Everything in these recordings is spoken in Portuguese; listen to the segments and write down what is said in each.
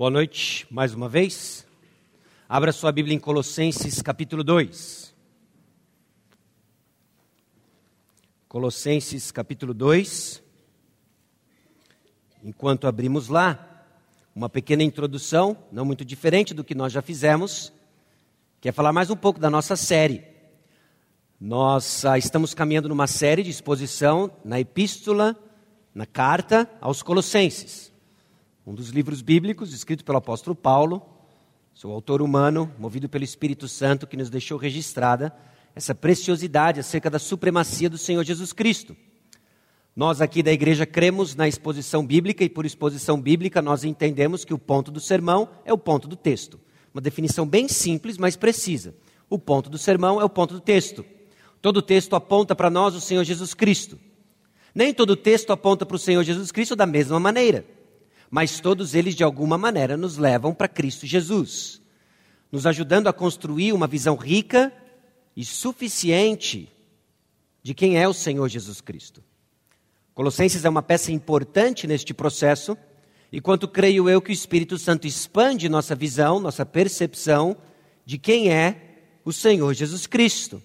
Boa noite, mais uma vez. Abra sua Bíblia em Colossenses capítulo 2. Colossenses capítulo 2. Enquanto abrimos lá, uma pequena introdução, não muito diferente do que nós já fizemos, que é falar mais um pouco da nossa série. Nós ah, estamos caminhando numa série de exposição na epístola, na carta aos Colossenses um dos livros bíblicos escrito pelo apóstolo Paulo, seu autor humano, movido pelo Espírito Santo, que nos deixou registrada essa preciosidade acerca da supremacia do Senhor Jesus Cristo. Nós aqui da igreja cremos na exposição bíblica e por exposição bíblica nós entendemos que o ponto do sermão é o ponto do texto. Uma definição bem simples, mas precisa. O ponto do sermão é o ponto do texto. Todo texto aponta para nós o Senhor Jesus Cristo. Nem todo texto aponta para o Senhor Jesus Cristo da mesma maneira mas todos eles de alguma maneira nos levam para Cristo Jesus, nos ajudando a construir uma visão rica e suficiente de quem é o Senhor Jesus Cristo. Colossenses é uma peça importante neste processo, e quanto creio eu que o Espírito Santo expande nossa visão, nossa percepção de quem é o Senhor Jesus Cristo.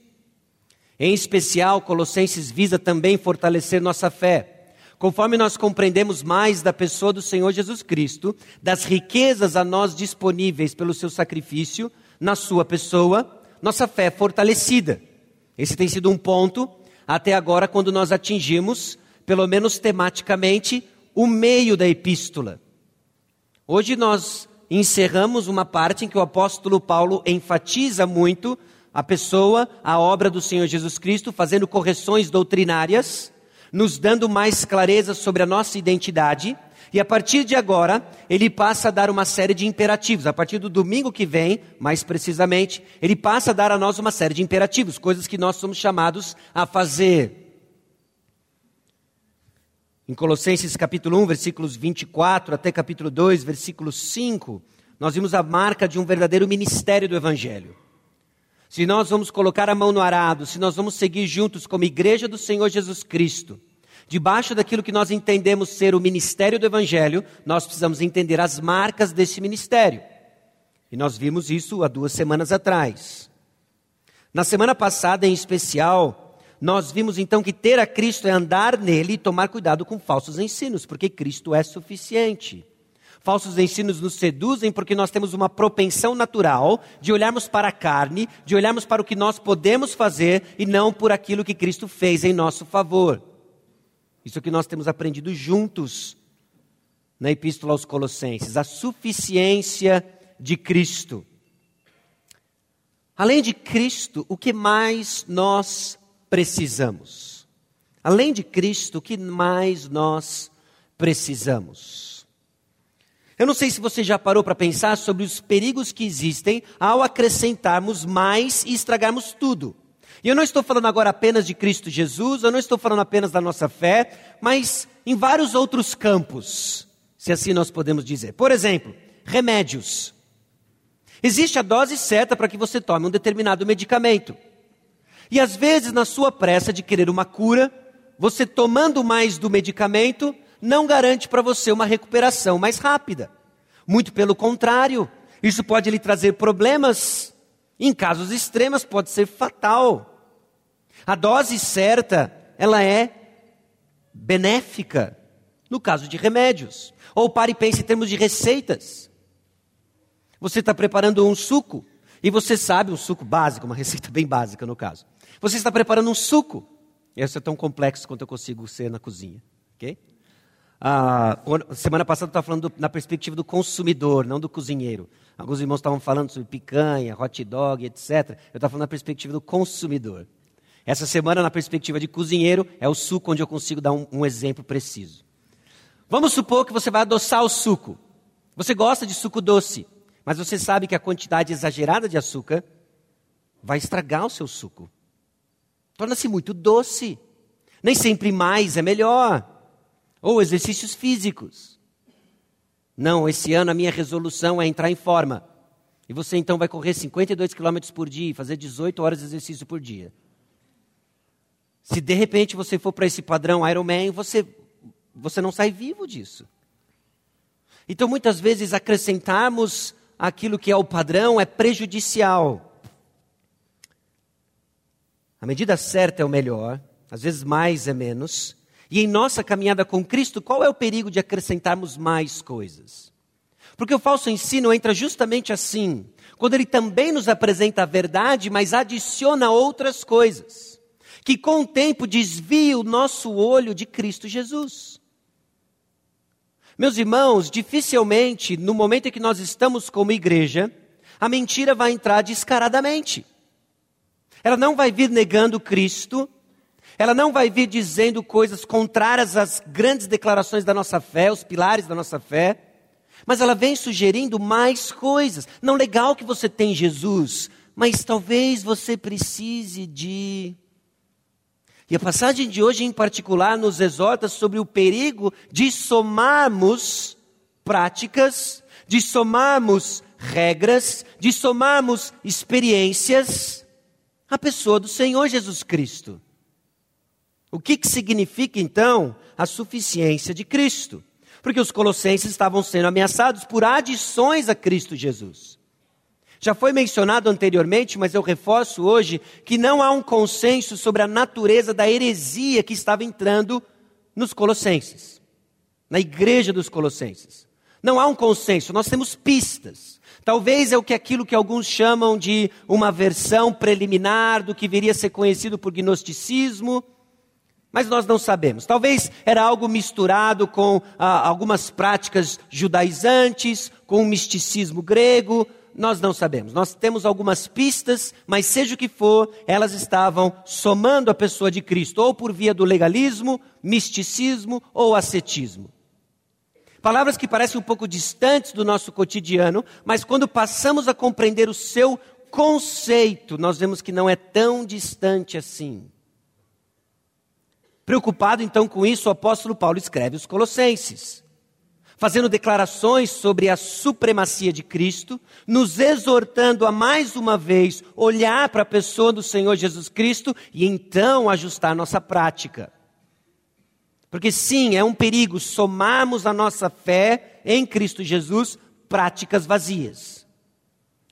Em especial, Colossenses visa também fortalecer nossa fé Conforme nós compreendemos mais da pessoa do Senhor Jesus Cristo, das riquezas a nós disponíveis pelo seu sacrifício, na sua pessoa, nossa fé é fortalecida. Esse tem sido um ponto até agora quando nós atingimos, pelo menos tematicamente, o meio da epístola. Hoje nós encerramos uma parte em que o apóstolo Paulo enfatiza muito a pessoa, a obra do Senhor Jesus Cristo, fazendo correções doutrinárias nos dando mais clareza sobre a nossa identidade. E a partir de agora, ele passa a dar uma série de imperativos. A partir do domingo que vem, mais precisamente, ele passa a dar a nós uma série de imperativos, coisas que nós somos chamados a fazer. Em Colossenses capítulo 1, versículos 24 até capítulo 2, versículo 5, nós vimos a marca de um verdadeiro ministério do Evangelho se nós vamos colocar a mão no arado, se nós vamos seguir juntos como igreja do Senhor Jesus Cristo, debaixo daquilo que nós entendemos ser o ministério do Evangelho, nós precisamos entender as marcas desse ministério. E nós vimos isso há duas semanas atrás. Na semana passada, em especial, nós vimos então que ter a Cristo é andar nele e tomar cuidado com falsos ensinos, porque Cristo é suficiente. Falsos ensinos nos seduzem porque nós temos uma propensão natural de olharmos para a carne, de olharmos para o que nós podemos fazer e não por aquilo que Cristo fez em nosso favor. Isso que nós temos aprendido juntos na Epístola aos Colossenses, a suficiência de Cristo. Além de Cristo, o que mais nós precisamos? Além de Cristo, o que mais nós precisamos? Eu não sei se você já parou para pensar sobre os perigos que existem ao acrescentarmos mais e estragarmos tudo. E eu não estou falando agora apenas de Cristo Jesus, eu não estou falando apenas da nossa fé, mas em vários outros campos, se assim nós podemos dizer. Por exemplo, remédios. Existe a dose certa para que você tome um determinado medicamento. E às vezes, na sua pressa de querer uma cura, você tomando mais do medicamento, não garante para você uma recuperação mais rápida. Muito pelo contrário, isso pode lhe trazer problemas. Em casos extremos, pode ser fatal. A dose certa, ela é benéfica, no caso de remédios. Ou pare e pense em termos de receitas. Você está preparando um suco, e você sabe, um suco básico, uma receita bem básica no caso. Você está preparando um suco. Isso é tão complexo quanto eu consigo ser na cozinha. ok? Ah, semana passada eu estava falando do, na perspectiva do consumidor, não do cozinheiro. Alguns irmãos estavam falando sobre picanha, hot dog, etc. Eu estava falando na perspectiva do consumidor. Essa semana, na perspectiva de cozinheiro, é o suco onde eu consigo dar um, um exemplo preciso. Vamos supor que você vai adoçar o suco. Você gosta de suco doce, mas você sabe que a quantidade exagerada de açúcar vai estragar o seu suco. Torna-se muito doce. Nem sempre mais é melhor. Ou exercícios físicos. Não, esse ano a minha resolução é entrar em forma. E você então vai correr 52 quilômetros por dia e fazer 18 horas de exercício por dia. Se de repente você for para esse padrão Ironman, você, você não sai vivo disso. Então, muitas vezes, acrescentarmos aquilo que é o padrão é prejudicial. A medida certa é o melhor, às vezes mais é menos. E em nossa caminhada com Cristo, qual é o perigo de acrescentarmos mais coisas? Porque o falso ensino entra justamente assim, quando ele também nos apresenta a verdade, mas adiciona outras coisas, que com o tempo desvia o nosso olho de Cristo Jesus. Meus irmãos, dificilmente, no momento em que nós estamos como igreja, a mentira vai entrar descaradamente. Ela não vai vir negando Cristo, ela não vai vir dizendo coisas contrárias às grandes declarações da nossa fé, os pilares da nossa fé, mas ela vem sugerindo mais coisas. Não legal que você tem Jesus, mas talvez você precise de e a passagem de hoje, em particular, nos exorta sobre o perigo de somarmos práticas, de somarmos regras, de somarmos experiências à pessoa do Senhor Jesus Cristo. O que, que significa então a suficiência de Cristo? Porque os colossenses estavam sendo ameaçados por adições a Cristo Jesus. Já foi mencionado anteriormente, mas eu reforço hoje que não há um consenso sobre a natureza da heresia que estava entrando nos Colossenses, na igreja dos Colossenses. Não há um consenso, nós temos pistas. Talvez é o que aquilo que alguns chamam de uma versão preliminar do que viria a ser conhecido por gnosticismo, mas nós não sabemos. Talvez era algo misturado com ah, algumas práticas judaizantes, com o misticismo grego, nós não sabemos. Nós temos algumas pistas, mas seja o que for, elas estavam somando a pessoa de Cristo, ou por via do legalismo, misticismo ou ascetismo. Palavras que parecem um pouco distantes do nosso cotidiano, mas quando passamos a compreender o seu conceito, nós vemos que não é tão distante assim. Preocupado então com isso, o apóstolo Paulo escreve os Colossenses fazendo declarações sobre a supremacia de Cristo, nos exortando a mais uma vez olhar para a pessoa do Senhor Jesus Cristo e então ajustar nossa prática. Porque sim, é um perigo somarmos a nossa fé em Cristo Jesus práticas vazias.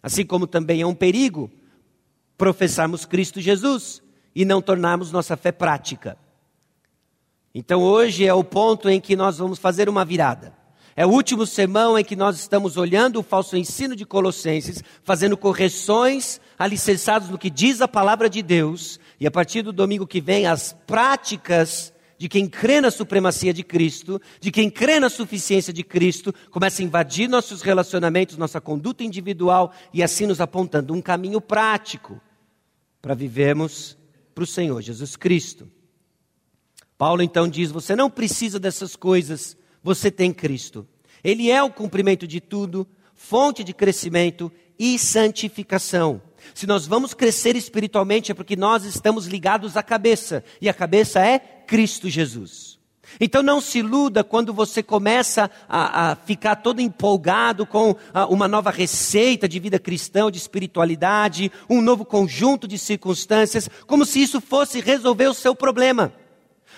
Assim como também é um perigo professarmos Cristo Jesus e não tornarmos nossa fé prática. Então hoje é o ponto em que nós vamos fazer uma virada. É o último sermão em que nós estamos olhando o falso ensino de Colossenses, fazendo correções alicerçadas no que diz a palavra de Deus, e a partir do domingo que vem, as práticas de quem crê na supremacia de Cristo, de quem crê na suficiência de Cristo, começa a invadir nossos relacionamentos, nossa conduta individual e assim nos apontando um caminho prático para vivermos para o Senhor Jesus Cristo. Paulo então diz: você não precisa dessas coisas você tem Cristo. Ele é o cumprimento de tudo, fonte de crescimento e santificação. Se nós vamos crescer espiritualmente é porque nós estamos ligados à cabeça, e a cabeça é Cristo Jesus. Então não se iluda quando você começa a, a ficar todo empolgado com a, uma nova receita de vida cristã, de espiritualidade, um novo conjunto de circunstâncias, como se isso fosse resolver o seu problema.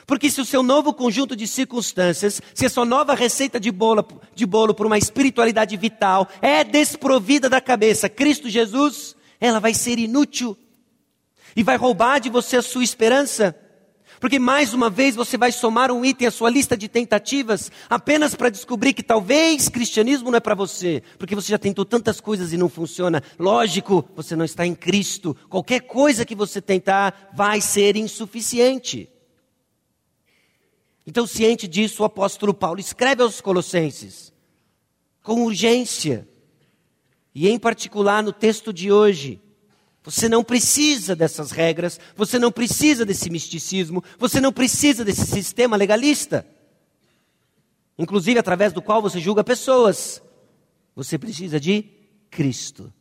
Porque se o seu novo conjunto de circunstâncias, se a sua nova receita de bolo, de bolo para uma espiritualidade vital é desprovida da cabeça, Cristo Jesus, ela vai ser inútil e vai roubar de você a sua esperança. Porque mais uma vez você vai somar um item à sua lista de tentativas apenas para descobrir que talvez cristianismo não é para você, porque você já tentou tantas coisas e não funciona. Lógico, você não está em Cristo. Qualquer coisa que você tentar vai ser insuficiente. Então, ciente disso, o apóstolo Paulo escreve aos Colossenses com urgência, e em particular no texto de hoje. Você não precisa dessas regras, você não precisa desse misticismo, você não precisa desse sistema legalista, inclusive através do qual você julga pessoas. Você precisa de Cristo.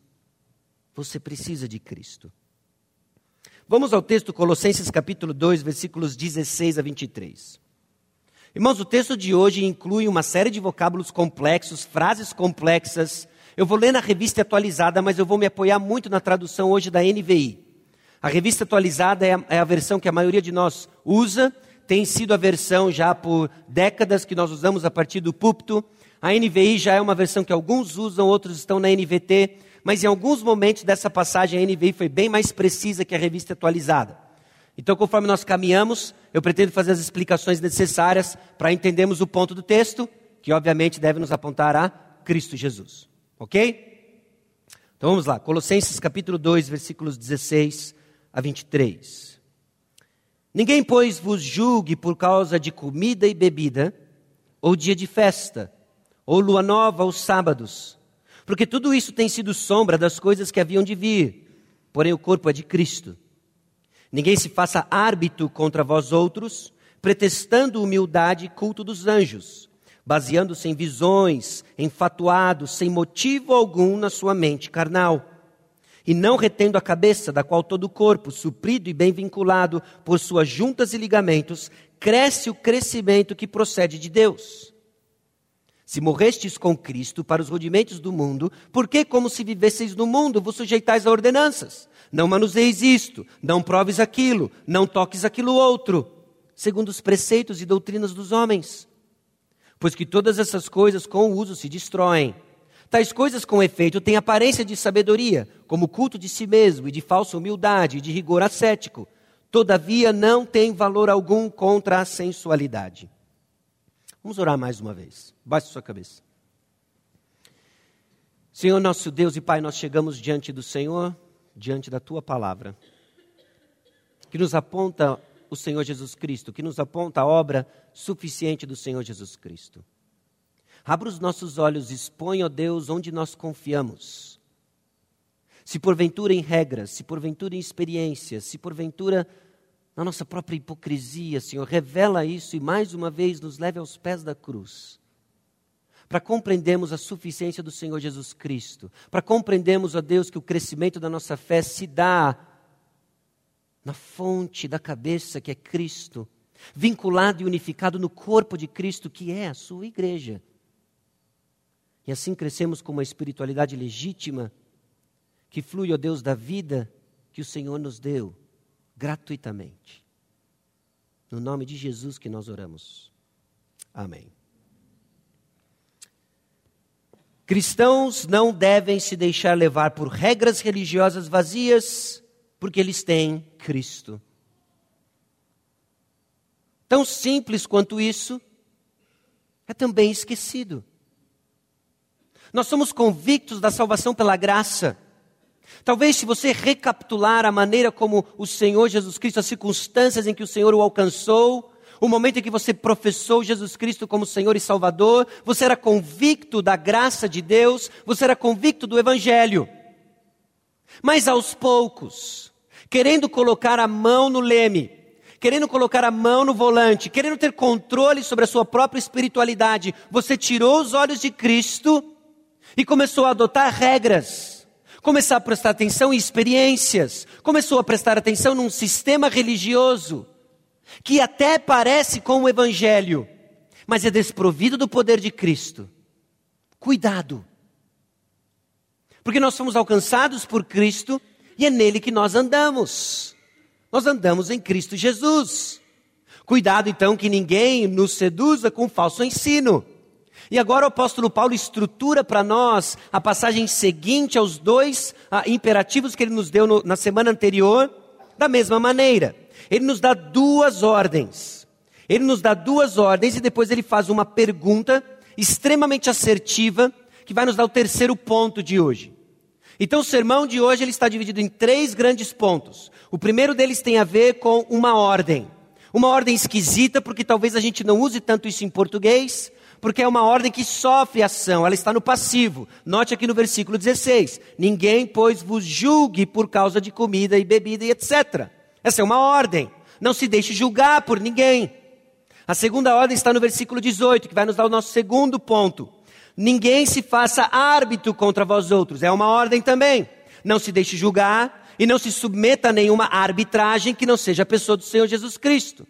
Você precisa de Cristo. Vamos ao texto Colossenses capítulo 2, versículos 16 a 23. Irmãos, o texto de hoje inclui uma série de vocábulos complexos, frases complexas. Eu vou ler na revista atualizada, mas eu vou me apoiar muito na tradução hoje da NVI. A revista atualizada é a, é a versão que a maioria de nós usa, tem sido a versão já por décadas que nós usamos a partir do púlpito. A NVI já é uma versão que alguns usam, outros estão na NVT, mas em alguns momentos dessa passagem a NVI foi bem mais precisa que a revista atualizada. Então, conforme nós caminhamos, eu pretendo fazer as explicações necessárias para entendermos o ponto do texto, que obviamente deve nos apontar a Cristo Jesus. Ok? Então vamos lá, Colossenses capítulo 2, versículos 16 a 23. Ninguém, pois, vos julgue por causa de comida e bebida, ou dia de festa, ou lua nova, ou sábados, porque tudo isso tem sido sombra das coisas que haviam de vir, porém o corpo é de Cristo. Ninguém se faça árbitro contra vós outros, pretextando humildade e culto dos anjos, baseando-se em visões, enfatuados, sem motivo algum na sua mente carnal, e não retendo a cabeça, da qual todo o corpo, suprido e bem vinculado por suas juntas e ligamentos, cresce o crescimento que procede de Deus. Se morrestes com Cristo para os rudimentos do mundo, por que, como se vivesseis no mundo, vos sujeitais a ordenanças? Não manuseis isto, não proves aquilo, não toques aquilo outro, segundo os preceitos e doutrinas dos homens. Pois que todas essas coisas com o uso se destroem. Tais coisas com efeito têm aparência de sabedoria, como culto de si mesmo e de falsa humildade e de rigor ascético. Todavia não tem valor algum contra a sensualidade. Vamos orar mais uma vez. Baixe sua cabeça. Senhor nosso Deus e Pai, nós chegamos diante do Senhor diante da tua palavra, que nos aponta o Senhor Jesus Cristo, que nos aponta a obra suficiente do Senhor Jesus Cristo. Abra os nossos olhos, expõe, ó Deus, onde nós confiamos. Se porventura em regras, se porventura em experiências, se porventura na nossa própria hipocrisia, Senhor, revela isso e mais uma vez nos leve aos pés da cruz para compreendermos a suficiência do Senhor Jesus Cristo, para compreendermos, ó Deus, que o crescimento da nossa fé se dá na fonte da cabeça que é Cristo, vinculado e unificado no corpo de Cristo, que é a sua igreja. E assim crescemos com uma espiritualidade legítima, que flui, ó Deus, da vida que o Senhor nos deu gratuitamente. No nome de Jesus que nós oramos. Amém. Cristãos não devem se deixar levar por regras religiosas vazias, porque eles têm Cristo. Tão simples quanto isso, é também esquecido. Nós somos convictos da salvação pela graça. Talvez, se você recapitular a maneira como o Senhor Jesus Cristo, as circunstâncias em que o Senhor o alcançou, o momento em que você professou Jesus Cristo como Senhor e Salvador, você era convicto da graça de Deus, você era convicto do Evangelho. Mas aos poucos, querendo colocar a mão no leme, querendo colocar a mão no volante, querendo ter controle sobre a sua própria espiritualidade, você tirou os olhos de Cristo e começou a adotar regras, começou a prestar atenção em experiências, começou a prestar atenção num sistema religioso que até parece com o Evangelho, mas é desprovido do poder de Cristo. Cuidado. Porque nós somos alcançados por Cristo e é nele que nós andamos. Nós andamos em Cristo Jesus. Cuidado então que ninguém nos seduza com falso ensino. E agora o apóstolo Paulo estrutura para nós a passagem seguinte aos dois ah, imperativos que ele nos deu no, na semana anterior, da mesma maneira. Ele nos dá duas ordens. Ele nos dá duas ordens e depois ele faz uma pergunta extremamente assertiva que vai nos dar o terceiro ponto de hoje. Então o sermão de hoje ele está dividido em três grandes pontos. O primeiro deles tem a ver com uma ordem. Uma ordem esquisita porque talvez a gente não use tanto isso em português, porque é uma ordem que sofre ação, ela está no passivo. Note aqui no versículo 16: Ninguém, pois, vos julgue por causa de comida e bebida e etc. Essa é uma ordem. Não se deixe julgar por ninguém. A segunda ordem está no versículo 18, que vai nos dar o nosso segundo ponto. Ninguém se faça árbitro contra vós outros. É uma ordem também. Não se deixe julgar e não se submeta a nenhuma arbitragem que não seja a pessoa do Senhor Jesus Cristo.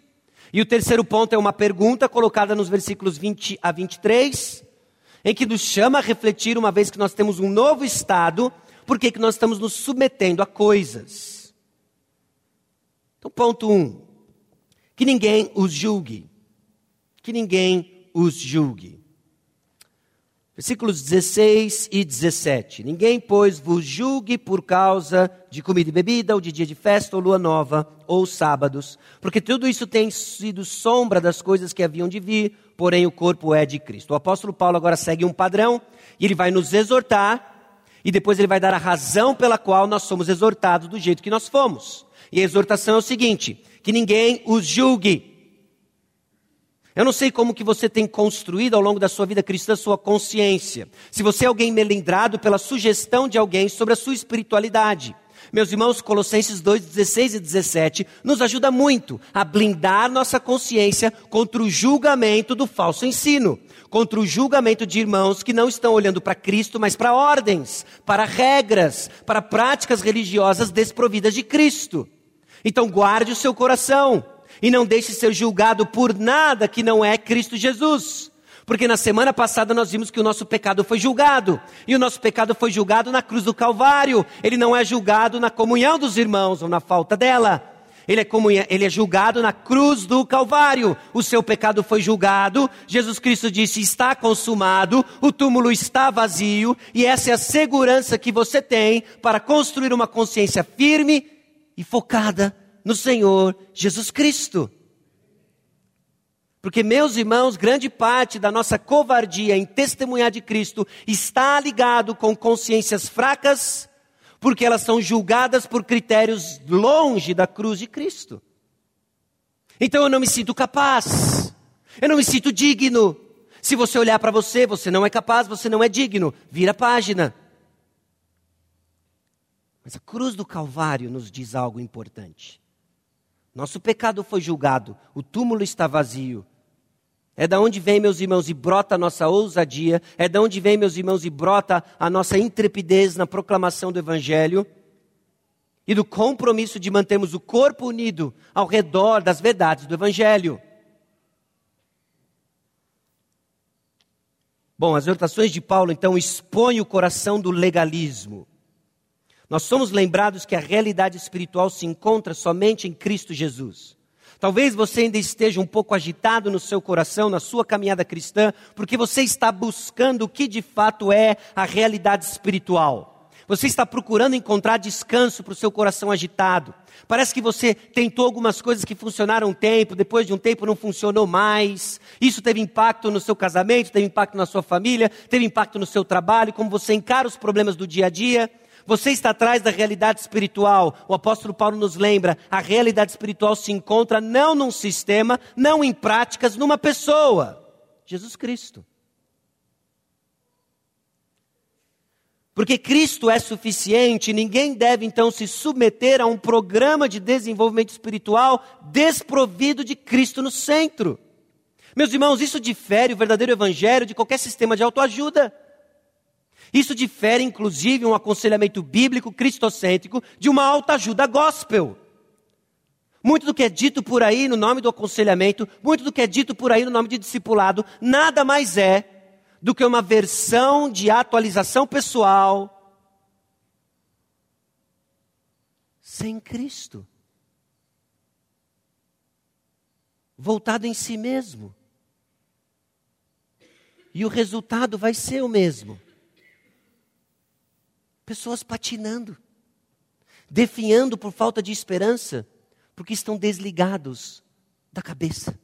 E o terceiro ponto é uma pergunta colocada nos versículos 20 a 23, em que nos chama a refletir, uma vez que nós temos um novo estado, por que nós estamos nos submetendo a coisas. Então, ponto um: que ninguém os julgue. Que ninguém os julgue. Versículos 16 e 17. Ninguém, pois, vos julgue por causa de comida e bebida, ou de dia de festa, ou lua nova, ou sábados, porque tudo isso tem sido sombra das coisas que haviam de vir, porém o corpo é de Cristo. O apóstolo Paulo agora segue um padrão, e ele vai nos exortar, e depois ele vai dar a razão pela qual nós somos exortados do jeito que nós fomos. E a exortação é o seguinte: que ninguém os julgue. Eu não sei como que você tem construído ao longo da sua vida cristã sua consciência. Se você é alguém melindrado pela sugestão de alguém sobre a sua espiritualidade. Meus irmãos, Colossenses 2, 16 e 17 nos ajuda muito a blindar nossa consciência contra o julgamento do falso ensino, contra o julgamento de irmãos que não estão olhando para Cristo, mas para ordens, para regras, para práticas religiosas desprovidas de Cristo. Então guarde o seu coração e não deixe ser julgado por nada que não é Cristo Jesus. Porque na semana passada nós vimos que o nosso pecado foi julgado. E o nosso pecado foi julgado na cruz do Calvário. Ele não é julgado na comunhão dos irmãos ou na falta dela. Ele é, ele é julgado na cruz do Calvário. O seu pecado foi julgado. Jesus Cristo disse: está consumado. O túmulo está vazio. E essa é a segurança que você tem para construir uma consciência firme e focada no Senhor Jesus Cristo. Porque, meus irmãos, grande parte da nossa covardia em testemunhar de Cristo está ligado com consciências fracas, porque elas são julgadas por critérios longe da cruz de Cristo. Então eu não me sinto capaz, eu não me sinto digno. Se você olhar para você, você não é capaz, você não é digno. Vira a página. Mas a cruz do Calvário nos diz algo importante. Nosso pecado foi julgado, o túmulo está vazio. É da onde vem, meus irmãos, e brota a nossa ousadia, é da onde vem, meus irmãos, e brota a nossa intrepidez na proclamação do Evangelho e do compromisso de mantermos o corpo unido ao redor das verdades do Evangelho. Bom, as exortações de Paulo então expõem o coração do legalismo. Nós somos lembrados que a realidade espiritual se encontra somente em Cristo Jesus. Talvez você ainda esteja um pouco agitado no seu coração, na sua caminhada cristã, porque você está buscando o que de fato é a realidade espiritual. Você está procurando encontrar descanso para o seu coração agitado. Parece que você tentou algumas coisas que funcionaram um tempo, depois de um tempo não funcionou mais. Isso teve impacto no seu casamento, teve impacto na sua família, teve impacto no seu trabalho, como você encara os problemas do dia a dia. Você está atrás da realidade espiritual. O apóstolo Paulo nos lembra: a realidade espiritual se encontra não num sistema, não em práticas, numa pessoa Jesus Cristo. Porque Cristo é suficiente, ninguém deve então se submeter a um programa de desenvolvimento espiritual desprovido de Cristo no centro. Meus irmãos, isso difere o verdadeiro evangelho de qualquer sistema de autoajuda. Isso difere, inclusive, um aconselhamento bíblico cristocêntrico de uma autoajuda gospel. Muito do que é dito por aí no nome do aconselhamento, muito do que é dito por aí no nome de discipulado, nada mais é do que uma versão de atualização pessoal sem Cristo. Voltado em si mesmo. E o resultado vai ser o mesmo. Pessoas patinando, definhando por falta de esperança, porque estão desligados da cabeça,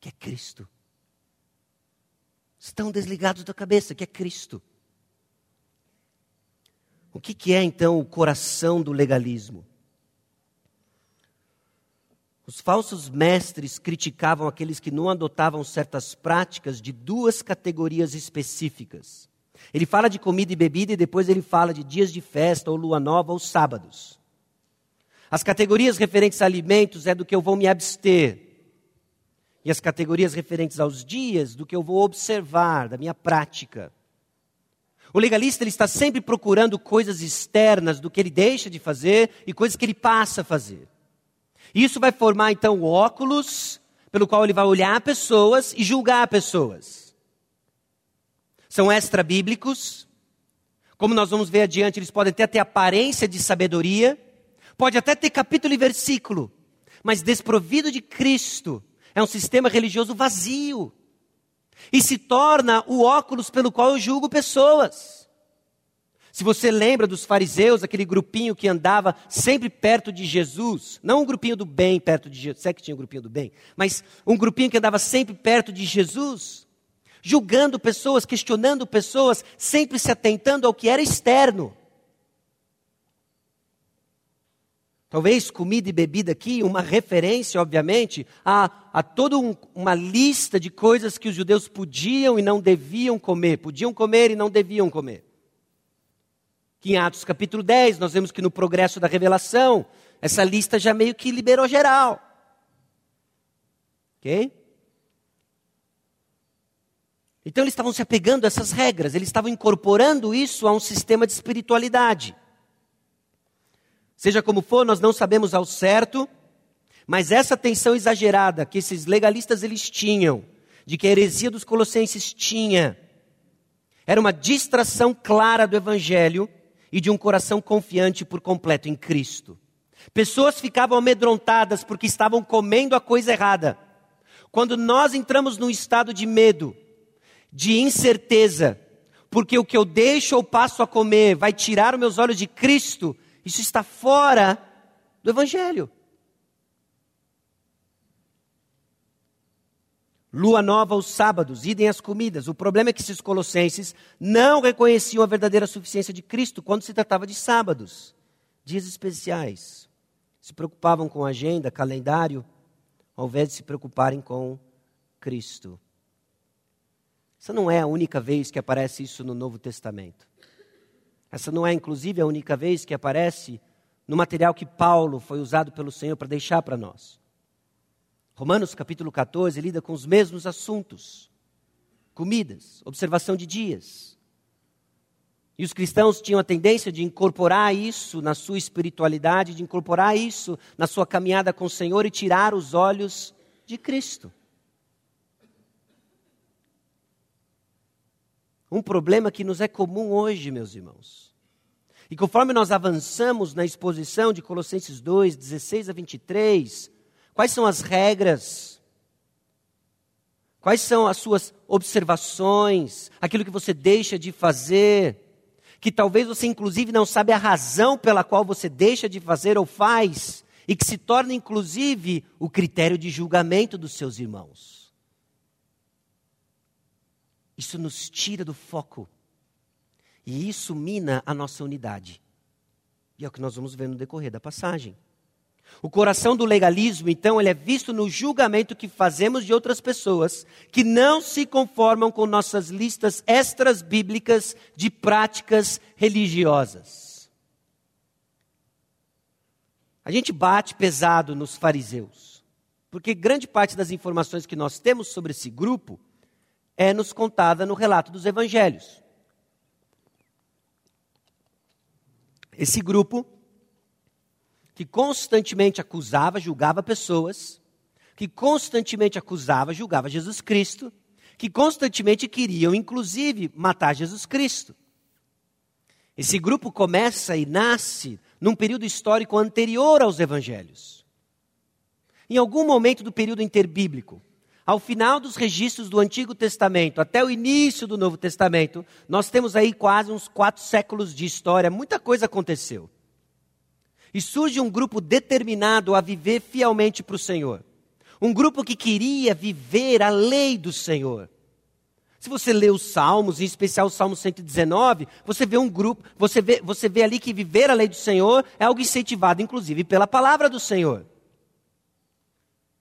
que é Cristo. Estão desligados da cabeça, que é Cristo. O que, que é então o coração do legalismo? Os falsos mestres criticavam aqueles que não adotavam certas práticas de duas categorias específicas. Ele fala de comida e bebida e depois ele fala de dias de festa, ou lua nova, ou sábados. As categorias referentes a alimentos é do que eu vou me abster. E as categorias referentes aos dias, do que eu vou observar, da minha prática. O legalista ele está sempre procurando coisas externas do que ele deixa de fazer e coisas que ele passa a fazer. Isso vai formar então o óculos pelo qual ele vai olhar pessoas e julgar pessoas são extra-bíblicos. Como nós vamos ver adiante, eles podem até ter aparência de sabedoria, pode até ter capítulo e versículo, mas desprovido de Cristo. É um sistema religioso vazio. E se torna o óculos pelo qual eu julgo pessoas. Se você lembra dos fariseus, aquele grupinho que andava sempre perto de Jesus, não um grupinho do bem perto de Jesus, sei que tinha um grupinho do bem, mas um grupinho que andava sempre perto de Jesus, julgando pessoas, questionando pessoas, sempre se atentando ao que era externo. Talvez comida e bebida aqui, uma referência, obviamente, a, a toda um, uma lista de coisas que os judeus podiam e não deviam comer, podiam comer e não deviam comer. Que em Atos capítulo 10, nós vemos que no progresso da revelação, essa lista já meio que liberou geral. Ok? Então eles estavam se apegando a essas regras, eles estavam incorporando isso a um sistema de espiritualidade. Seja como for, nós não sabemos ao certo, mas essa tensão exagerada que esses legalistas eles tinham, de que a heresia dos colossenses tinha, era uma distração clara do evangelho e de um coração confiante por completo em Cristo. Pessoas ficavam amedrontadas porque estavam comendo a coisa errada. Quando nós entramos num estado de medo, de incerteza, porque o que eu deixo ou passo a comer vai tirar os meus olhos de Cristo, isso está fora do Evangelho. Lua nova aos sábados, idem as comidas. O problema é que esses colossenses não reconheciam a verdadeira suficiência de Cristo quando se tratava de sábados, dias especiais. Se preocupavam com agenda, calendário, ao invés de se preocuparem com Cristo. Essa não é a única vez que aparece isso no Novo Testamento. Essa não é, inclusive, a única vez que aparece no material que Paulo foi usado pelo Senhor para deixar para nós. Romanos capítulo 14 lida com os mesmos assuntos: comidas, observação de dias. E os cristãos tinham a tendência de incorporar isso na sua espiritualidade, de incorporar isso na sua caminhada com o Senhor e tirar os olhos de Cristo. Um problema que nos é comum hoje, meus irmãos. E conforme nós avançamos na exposição de Colossenses 2, 16 a 23, quais são as regras? Quais são as suas observações? Aquilo que você deixa de fazer? Que talvez você, inclusive, não sabe a razão pela qual você deixa de fazer ou faz, e que se torna, inclusive, o critério de julgamento dos seus irmãos. Isso nos tira do foco. E isso mina a nossa unidade. E é o que nós vamos ver no decorrer da passagem. O coração do legalismo, então, ele é visto no julgamento que fazemos de outras pessoas que não se conformam com nossas listas extras bíblicas de práticas religiosas. A gente bate pesado nos fariseus, porque grande parte das informações que nós temos sobre esse grupo é nos contada no relato dos evangelhos. Esse grupo que constantemente acusava, julgava pessoas, que constantemente acusava, julgava Jesus Cristo, que constantemente queriam, inclusive, matar Jesus Cristo. Esse grupo começa e nasce num período histórico anterior aos evangelhos. Em algum momento do período interbíblico, ao final dos registros do Antigo Testamento até o início do Novo Testamento, nós temos aí quase uns quatro séculos de história, muita coisa aconteceu. E surge um grupo determinado a viver fielmente para o Senhor. Um grupo que queria viver a lei do Senhor. Se você lê os Salmos, em especial o Salmo 119, você vê um grupo, você vê, você vê ali que viver a lei do Senhor é algo incentivado, inclusive, pela palavra do Senhor.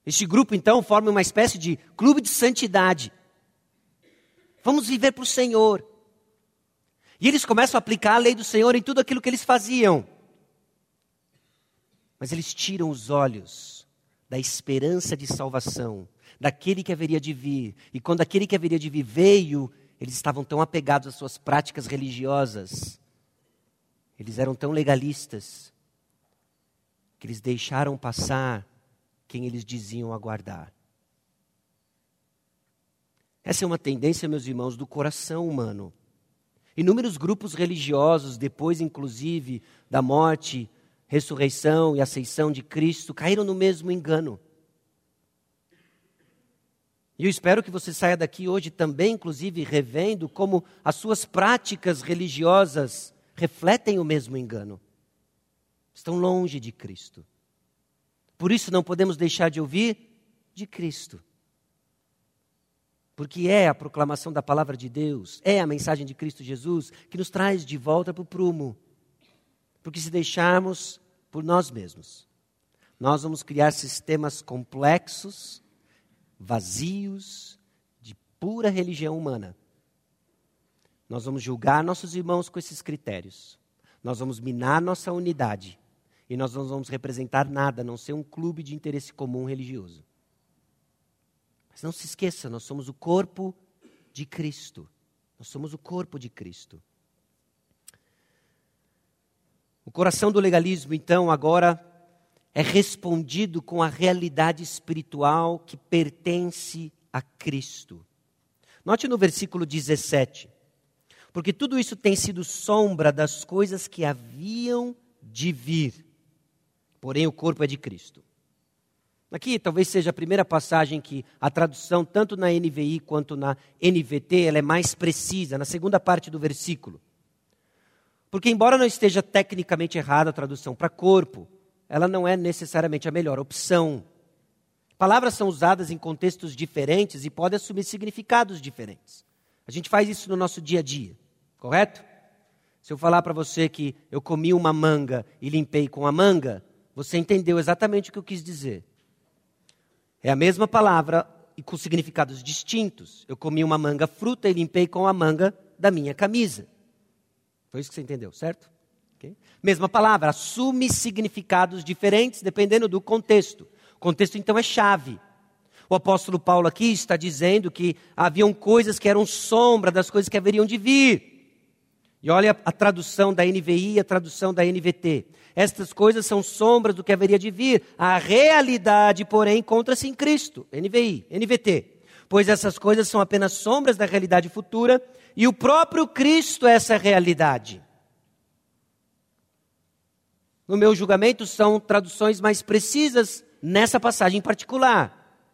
Este grupo, então, forma uma espécie de clube de santidade. Vamos viver para o Senhor. E eles começam a aplicar a lei do Senhor em tudo aquilo que eles faziam. Mas eles tiram os olhos da esperança de salvação, daquele que haveria de vir. E quando aquele que haveria de vir veio, eles estavam tão apegados às suas práticas religiosas, eles eram tão legalistas, que eles deixaram passar quem eles diziam aguardar. Essa é uma tendência, meus irmãos, do coração humano. Inúmeros grupos religiosos, depois inclusive da morte, ressurreição e aceição de Cristo, caíram no mesmo engano. E eu espero que você saia daqui hoje também, inclusive, revendo como as suas práticas religiosas refletem o mesmo engano. Estão longe de Cristo. Por isso não podemos deixar de ouvir de Cristo. Porque é a proclamação da palavra de Deus, é a mensagem de Cristo Jesus que nos traz de volta para o prumo. Porque se deixarmos por nós mesmos, nós vamos criar sistemas complexos, vazios, de pura religião humana. Nós vamos julgar nossos irmãos com esses critérios. Nós vamos minar nossa unidade. E nós não vamos representar nada, a não ser um clube de interesse comum religioso. Mas não se esqueça, nós somos o corpo de Cristo. Nós somos o corpo de Cristo. O coração do legalismo, então, agora é respondido com a realidade espiritual que pertence a Cristo. Note no versículo 17. Porque tudo isso tem sido sombra das coisas que haviam de vir. Porém, o corpo é de Cristo. Aqui talvez seja a primeira passagem que a tradução, tanto na NVI quanto na NVT, ela é mais precisa, na segunda parte do versículo. Porque, embora não esteja tecnicamente errada a tradução para corpo, ela não é necessariamente a melhor opção. Palavras são usadas em contextos diferentes e podem assumir significados diferentes. A gente faz isso no nosso dia a dia, correto? Se eu falar para você que eu comi uma manga e limpei com a manga, você entendeu exatamente o que eu quis dizer. É a mesma palavra e com significados distintos. Eu comi uma manga fruta e limpei com a manga da minha camisa. Foi isso que você entendeu, certo? Okay? Mesma palavra, assume significados diferentes dependendo do contexto. O contexto então é chave. O apóstolo Paulo aqui está dizendo que haviam coisas que eram sombra das coisas que haveriam de vir. E olha a tradução da NVI a tradução da NVT. Estas coisas são sombras do que haveria de vir. A realidade, porém, encontra-se em Cristo. NVI, NVT. Pois essas coisas são apenas sombras da realidade futura e o próprio Cristo é essa realidade. No meu julgamento, são traduções mais precisas nessa passagem em particular.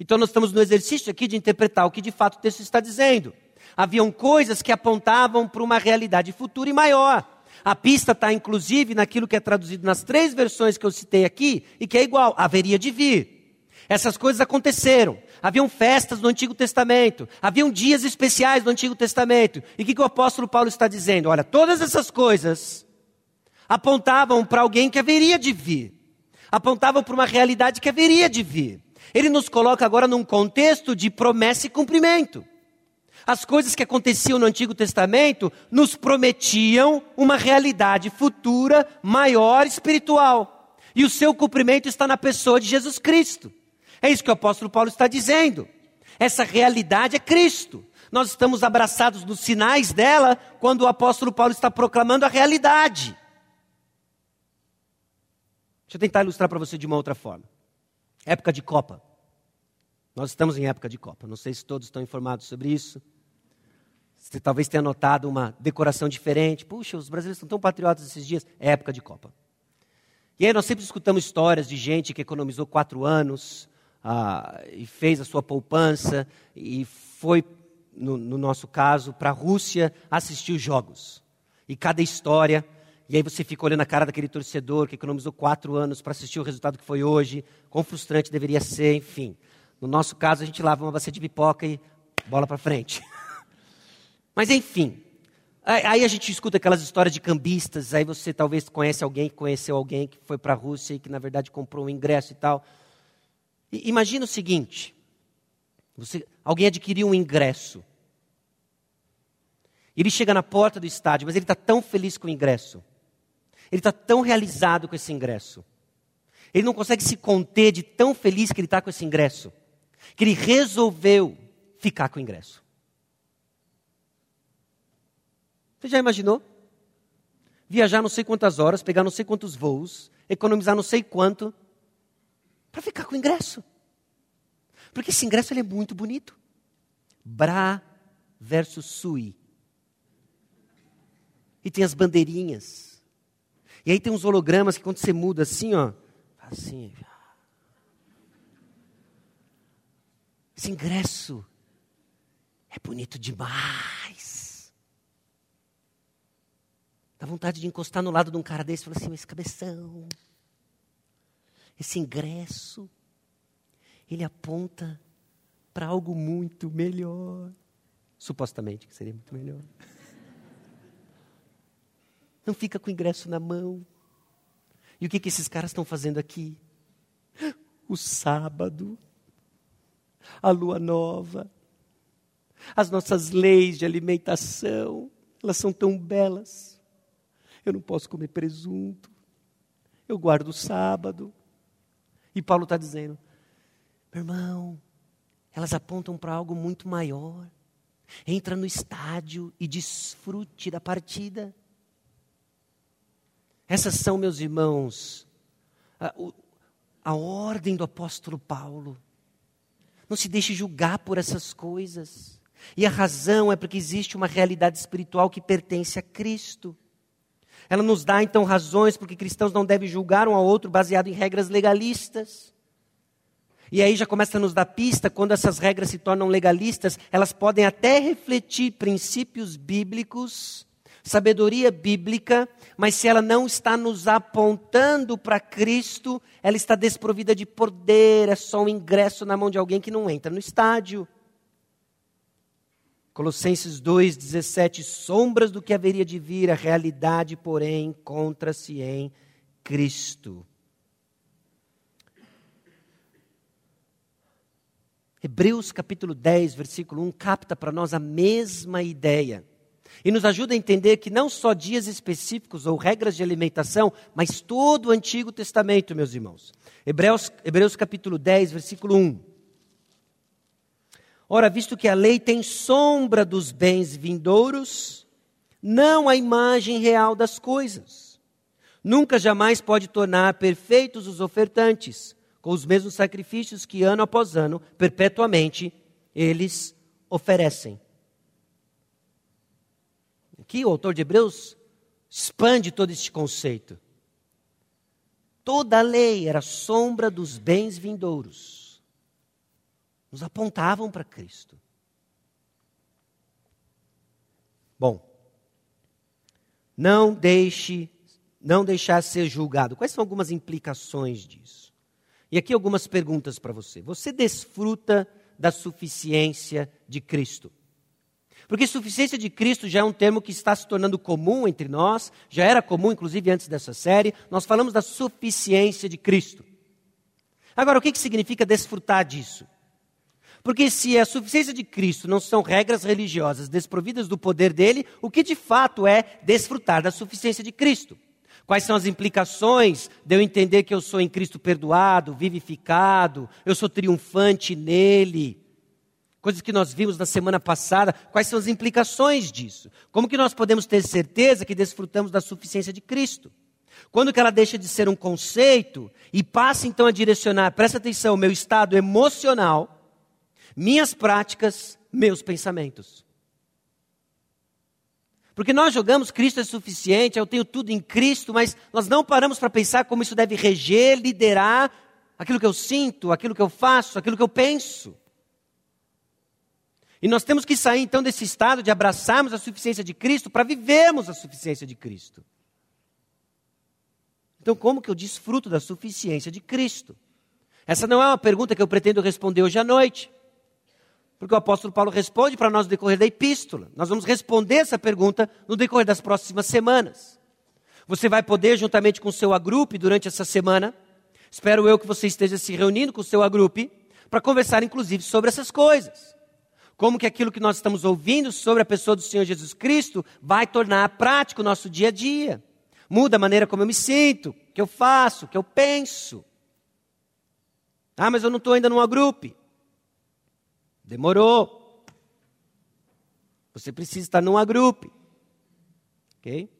Então, nós estamos no exercício aqui de interpretar o que de fato o texto está dizendo. Haviam coisas que apontavam para uma realidade futura e maior. A pista está, inclusive, naquilo que é traduzido nas três versões que eu citei aqui, e que é igual, haveria de vir. Essas coisas aconteceram. Haviam festas no Antigo Testamento, haviam dias especiais no Antigo Testamento. E o que, que o apóstolo Paulo está dizendo? Olha, todas essas coisas apontavam para alguém que haveria de vir, apontavam para uma realidade que haveria de vir. Ele nos coloca agora num contexto de promessa e cumprimento. As coisas que aconteciam no Antigo Testamento nos prometiam uma realidade futura maior espiritual. E o seu cumprimento está na pessoa de Jesus Cristo. É isso que o apóstolo Paulo está dizendo. Essa realidade é Cristo. Nós estamos abraçados nos sinais dela quando o apóstolo Paulo está proclamando a realidade. Deixa eu tentar ilustrar para você de uma outra forma. Época de Copa. Nós estamos em época de Copa. Não sei se todos estão informados sobre isso. Você talvez tenha notado uma decoração diferente. Puxa, os brasileiros estão tão patriotas esses dias. É época de Copa. E aí nós sempre escutamos histórias de gente que economizou quatro anos ah, e fez a sua poupança e foi, no, no nosso caso, para a Rússia assistir os jogos. E cada história e aí você fica olhando a cara daquele torcedor que economizou quatro anos para assistir o resultado que foi hoje, quão frustrante deveria ser, enfim. No nosso caso, a gente lava uma bacia de pipoca e bola para frente. Mas enfim, aí a gente escuta aquelas histórias de cambistas, aí você talvez conhece alguém que conheceu alguém que foi para a Rússia e que na verdade comprou um ingresso e tal. E, imagina o seguinte: você, alguém adquiriu um ingresso. Ele chega na porta do estádio, mas ele está tão feliz com o ingresso. Ele está tão realizado com esse ingresso. Ele não consegue se conter de tão feliz que ele está com esse ingresso que ele resolveu ficar com o ingresso. Você já imaginou? Viajar não sei quantas horas, pegar não sei quantos voos, economizar não sei quanto, para ficar com o ingresso. Porque esse ingresso ele é muito bonito. Bra versus Sui. E tem as bandeirinhas. E aí tem uns hologramas que quando você muda assim, ó, assim, Esse ingresso é bonito demais. Dá vontade de encostar no lado de um cara desse e falar assim: esse cabeção, esse ingresso, ele aponta para algo muito melhor. Supostamente que seria muito melhor. Não fica com o ingresso na mão. E o que, que esses caras estão fazendo aqui? O sábado, a lua nova, as nossas leis de alimentação, elas são tão belas. Eu não posso comer presunto, eu guardo o sábado. E Paulo está dizendo: meu irmão, elas apontam para algo muito maior. Entra no estádio e desfrute da partida. Essas são, meus irmãos, a, a ordem do apóstolo Paulo. Não se deixe julgar por essas coisas. E a razão é porque existe uma realidade espiritual que pertence a Cristo. Ela nos dá então razões porque cristãos não devem julgar um ao outro baseado em regras legalistas. E aí já começa a nos dar pista, quando essas regras se tornam legalistas, elas podem até refletir princípios bíblicos, sabedoria bíblica, mas se ela não está nos apontando para Cristo, ela está desprovida de poder, é só um ingresso na mão de alguém que não entra no estádio. Colossenses 2,17, sombras do que haveria de vir, a realidade, porém, encontra-se em Cristo. Hebreus capítulo 10, versículo 1, capta para nós a mesma ideia. E nos ajuda a entender que não só dias específicos ou regras de alimentação, mas todo o Antigo Testamento, meus irmãos. Hebreus, Hebreus capítulo 10, versículo 1. Ora, visto que a lei tem sombra dos bens vindouros, não a imagem real das coisas. Nunca jamais pode tornar perfeitos os ofertantes com os mesmos sacrifícios que ano após ano, perpetuamente, eles oferecem. Aqui o autor de Hebreus expande todo este conceito. Toda a lei era sombra dos bens vindouros. Nos apontavam para Cristo. Bom, não deixe, não deixar ser julgado. Quais são algumas implicações disso? E aqui algumas perguntas para você. Você desfruta da suficiência de Cristo? Porque suficiência de Cristo já é um termo que está se tornando comum entre nós, já era comum, inclusive antes dessa série. Nós falamos da suficiência de Cristo. Agora, o que, que significa desfrutar disso? Porque se a suficiência de Cristo não são regras religiosas desprovidas do poder dele, o que de fato é desfrutar da suficiência de Cristo? Quais são as implicações de eu entender que eu sou em Cristo perdoado, vivificado, eu sou triunfante nele? Coisas que nós vimos na semana passada, quais são as implicações disso? Como que nós podemos ter certeza que desfrutamos da suficiência de Cristo? Quando que ela deixa de ser um conceito e passa então a direcionar, presta atenção, meu estado emocional, minhas práticas, meus pensamentos. Porque nós jogamos Cristo é suficiente, eu tenho tudo em Cristo, mas nós não paramos para pensar como isso deve reger, liderar aquilo que eu sinto, aquilo que eu faço, aquilo que eu penso. E nós temos que sair então desse estado de abraçarmos a suficiência de Cristo para vivermos a suficiência de Cristo. Então, como que eu desfruto da suficiência de Cristo? Essa não é uma pergunta que eu pretendo responder hoje à noite. Porque o apóstolo Paulo responde para nós no decorrer da epístola. Nós vamos responder essa pergunta no decorrer das próximas semanas. Você vai poder, juntamente com o seu agrupe, durante essa semana, espero eu que você esteja se reunindo com o seu agrupe, para conversar, inclusive, sobre essas coisas. Como que aquilo que nós estamos ouvindo sobre a pessoa do Senhor Jesus Cristo vai tornar prático o nosso dia a dia. Muda a maneira como eu me sinto, que eu faço, que eu penso. Ah, mas eu não estou ainda numa grupo. Demorou. Você precisa estar num agrupe. Ok?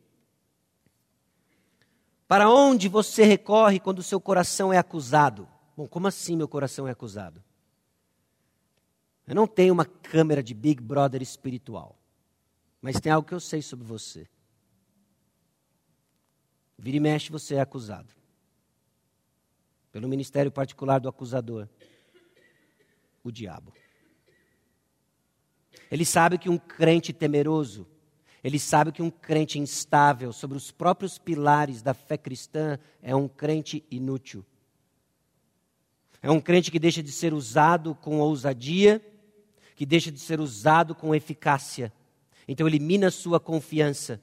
Para onde você recorre quando o seu coração é acusado? Bom, como assim meu coração é acusado? Eu não tenho uma câmera de Big Brother espiritual. Mas tem algo que eu sei sobre você. Vira e mexe, você é acusado. Pelo ministério particular do acusador, o diabo. Ele sabe que um crente temeroso, ele sabe que um crente instável sobre os próprios pilares da fé cristã é um crente inútil. É um crente que deixa de ser usado com ousadia, que deixa de ser usado com eficácia. Então elimina sua confiança.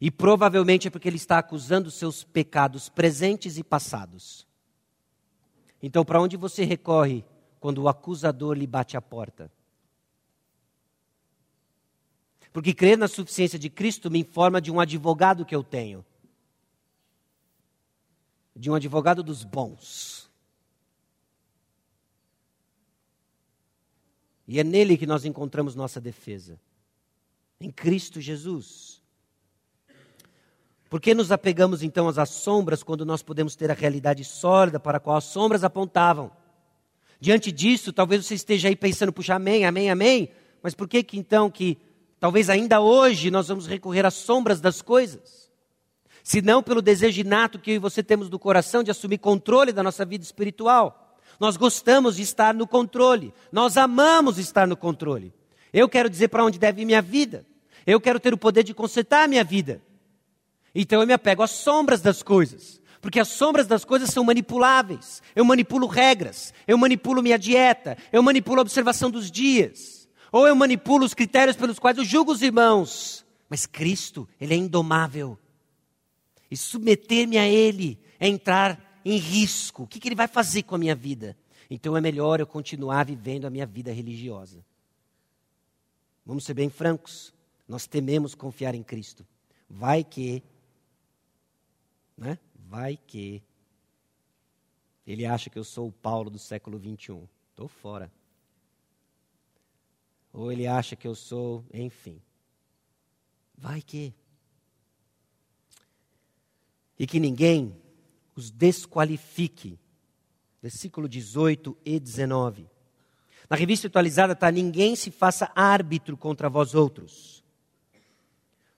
E provavelmente é porque ele está acusando seus pecados presentes e passados. Então, para onde você recorre quando o acusador lhe bate a porta? Porque crer na suficiência de Cristo me informa de um advogado que eu tenho. De um advogado dos bons. E é nele que nós encontramos nossa defesa. Em Cristo Jesus. Por que nos apegamos então às sombras quando nós podemos ter a realidade sólida para a qual as sombras apontavam? Diante disso, talvez você esteja aí pensando, puxa, amém, amém, amém. Mas por que que então que talvez ainda hoje nós vamos recorrer às sombras das coisas? Se não pelo desejo inato que eu e você temos do coração de assumir controle da nossa vida espiritual. Nós gostamos de estar no controle. Nós amamos estar no controle. Eu quero dizer para onde deve ir minha vida. Eu quero ter o poder de consertar a minha vida. Então eu me apego às sombras das coisas. Porque as sombras das coisas são manipuláveis. Eu manipulo regras, eu manipulo minha dieta, eu manipulo a observação dos dias. Ou eu manipulo os critérios pelos quais eu julgo os irmãos. Mas Cristo, Ele é indomável. E submeter-me a Ele é entrar em risco. O que, que Ele vai fazer com a minha vida? Então é melhor eu continuar vivendo a minha vida religiosa. Vamos ser bem francos. Nós tememos confiar em Cristo. Vai que né? Vai que ele acha que eu sou o Paulo do século 21. Estou fora. Ou ele acha que eu sou, enfim. Vai que. E que ninguém os desqualifique. Versículo 18 e 19. Na revista atualizada está: ninguém se faça árbitro contra vós outros.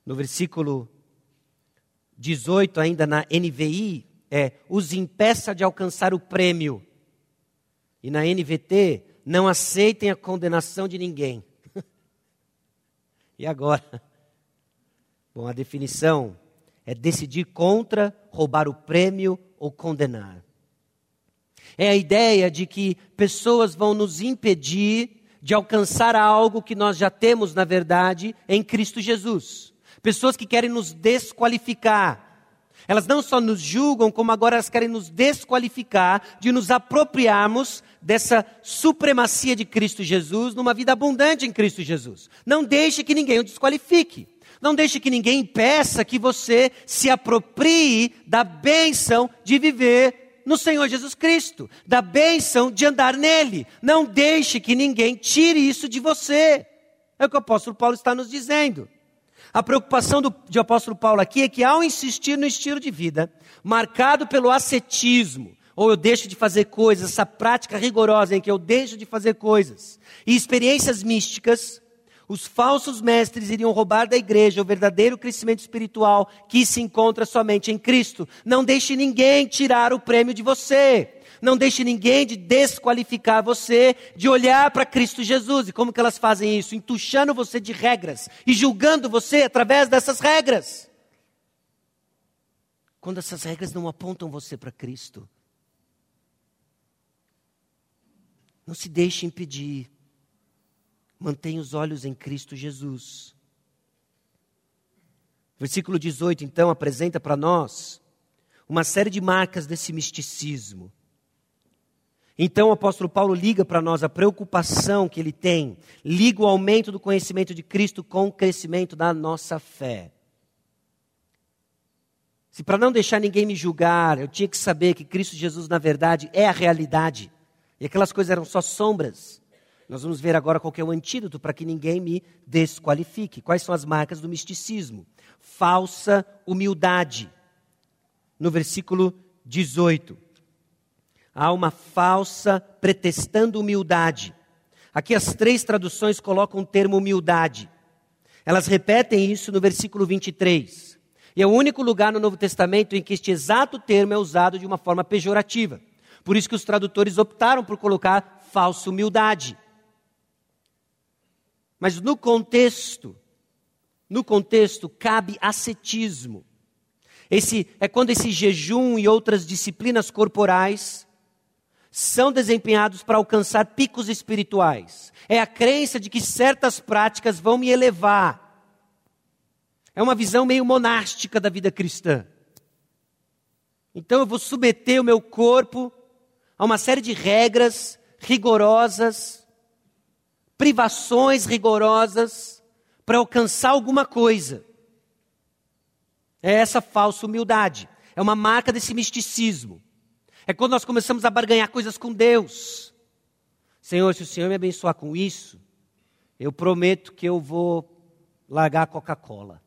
No versículo 18, ainda na NVI, é os impeça de alcançar o prêmio. E na NVT, não aceitem a condenação de ninguém. E agora? Bom, a definição é decidir contra, roubar o prêmio ou condenar. É a ideia de que pessoas vão nos impedir de alcançar algo que nós já temos, na verdade, em Cristo Jesus. Pessoas que querem nos desqualificar. Elas não só nos julgam, como agora elas querem nos desqualificar de nos apropriarmos dessa supremacia de Cristo Jesus numa vida abundante em Cristo Jesus. Não deixe que ninguém o desqualifique. Não deixe que ninguém impeça que você se aproprie da bênção de viver no Senhor Jesus Cristo, da bênção de andar nele. Não deixe que ninguém tire isso de você. É o que o apóstolo Paulo está nos dizendo. A preocupação do de apóstolo Paulo aqui é que ao insistir no estilo de vida, marcado pelo ascetismo, ou eu deixo de fazer coisas, essa prática rigorosa em que eu deixo de fazer coisas, e experiências místicas, os falsos mestres iriam roubar da igreja o verdadeiro crescimento espiritual que se encontra somente em Cristo. Não deixe ninguém tirar o prêmio de você. Não deixe ninguém de desqualificar você de olhar para Cristo Jesus. E como que elas fazem isso? Entuchando você de regras e julgando você através dessas regras. Quando essas regras não apontam você para Cristo. Não se deixe impedir. Mantenha os olhos em Cristo Jesus. Versículo 18, então, apresenta para nós uma série de marcas desse misticismo. Então o apóstolo Paulo liga para nós a preocupação que ele tem, liga o aumento do conhecimento de Cristo com o crescimento da nossa fé. Se para não deixar ninguém me julgar, eu tinha que saber que Cristo Jesus, na verdade, é a realidade, e aquelas coisas eram só sombras, nós vamos ver agora qual é o antídoto para que ninguém me desqualifique. Quais são as marcas do misticismo? Falsa humildade. No versículo 18 há uma falsa pretextando humildade. Aqui as três traduções colocam o termo humildade. Elas repetem isso no versículo 23. E é o único lugar no Novo Testamento em que este exato termo é usado de uma forma pejorativa. Por isso que os tradutores optaram por colocar falsa humildade. Mas no contexto, no contexto cabe ascetismo. Esse é quando esse jejum e outras disciplinas corporais são desempenhados para alcançar picos espirituais. É a crença de que certas práticas vão me elevar. É uma visão meio monástica da vida cristã. Então eu vou submeter o meu corpo a uma série de regras rigorosas, privações rigorosas, para alcançar alguma coisa. É essa falsa humildade. É uma marca desse misticismo. É quando nós começamos a barganhar coisas com Deus. Senhor, se o Senhor me abençoar com isso, eu prometo que eu vou largar a Coca-Cola.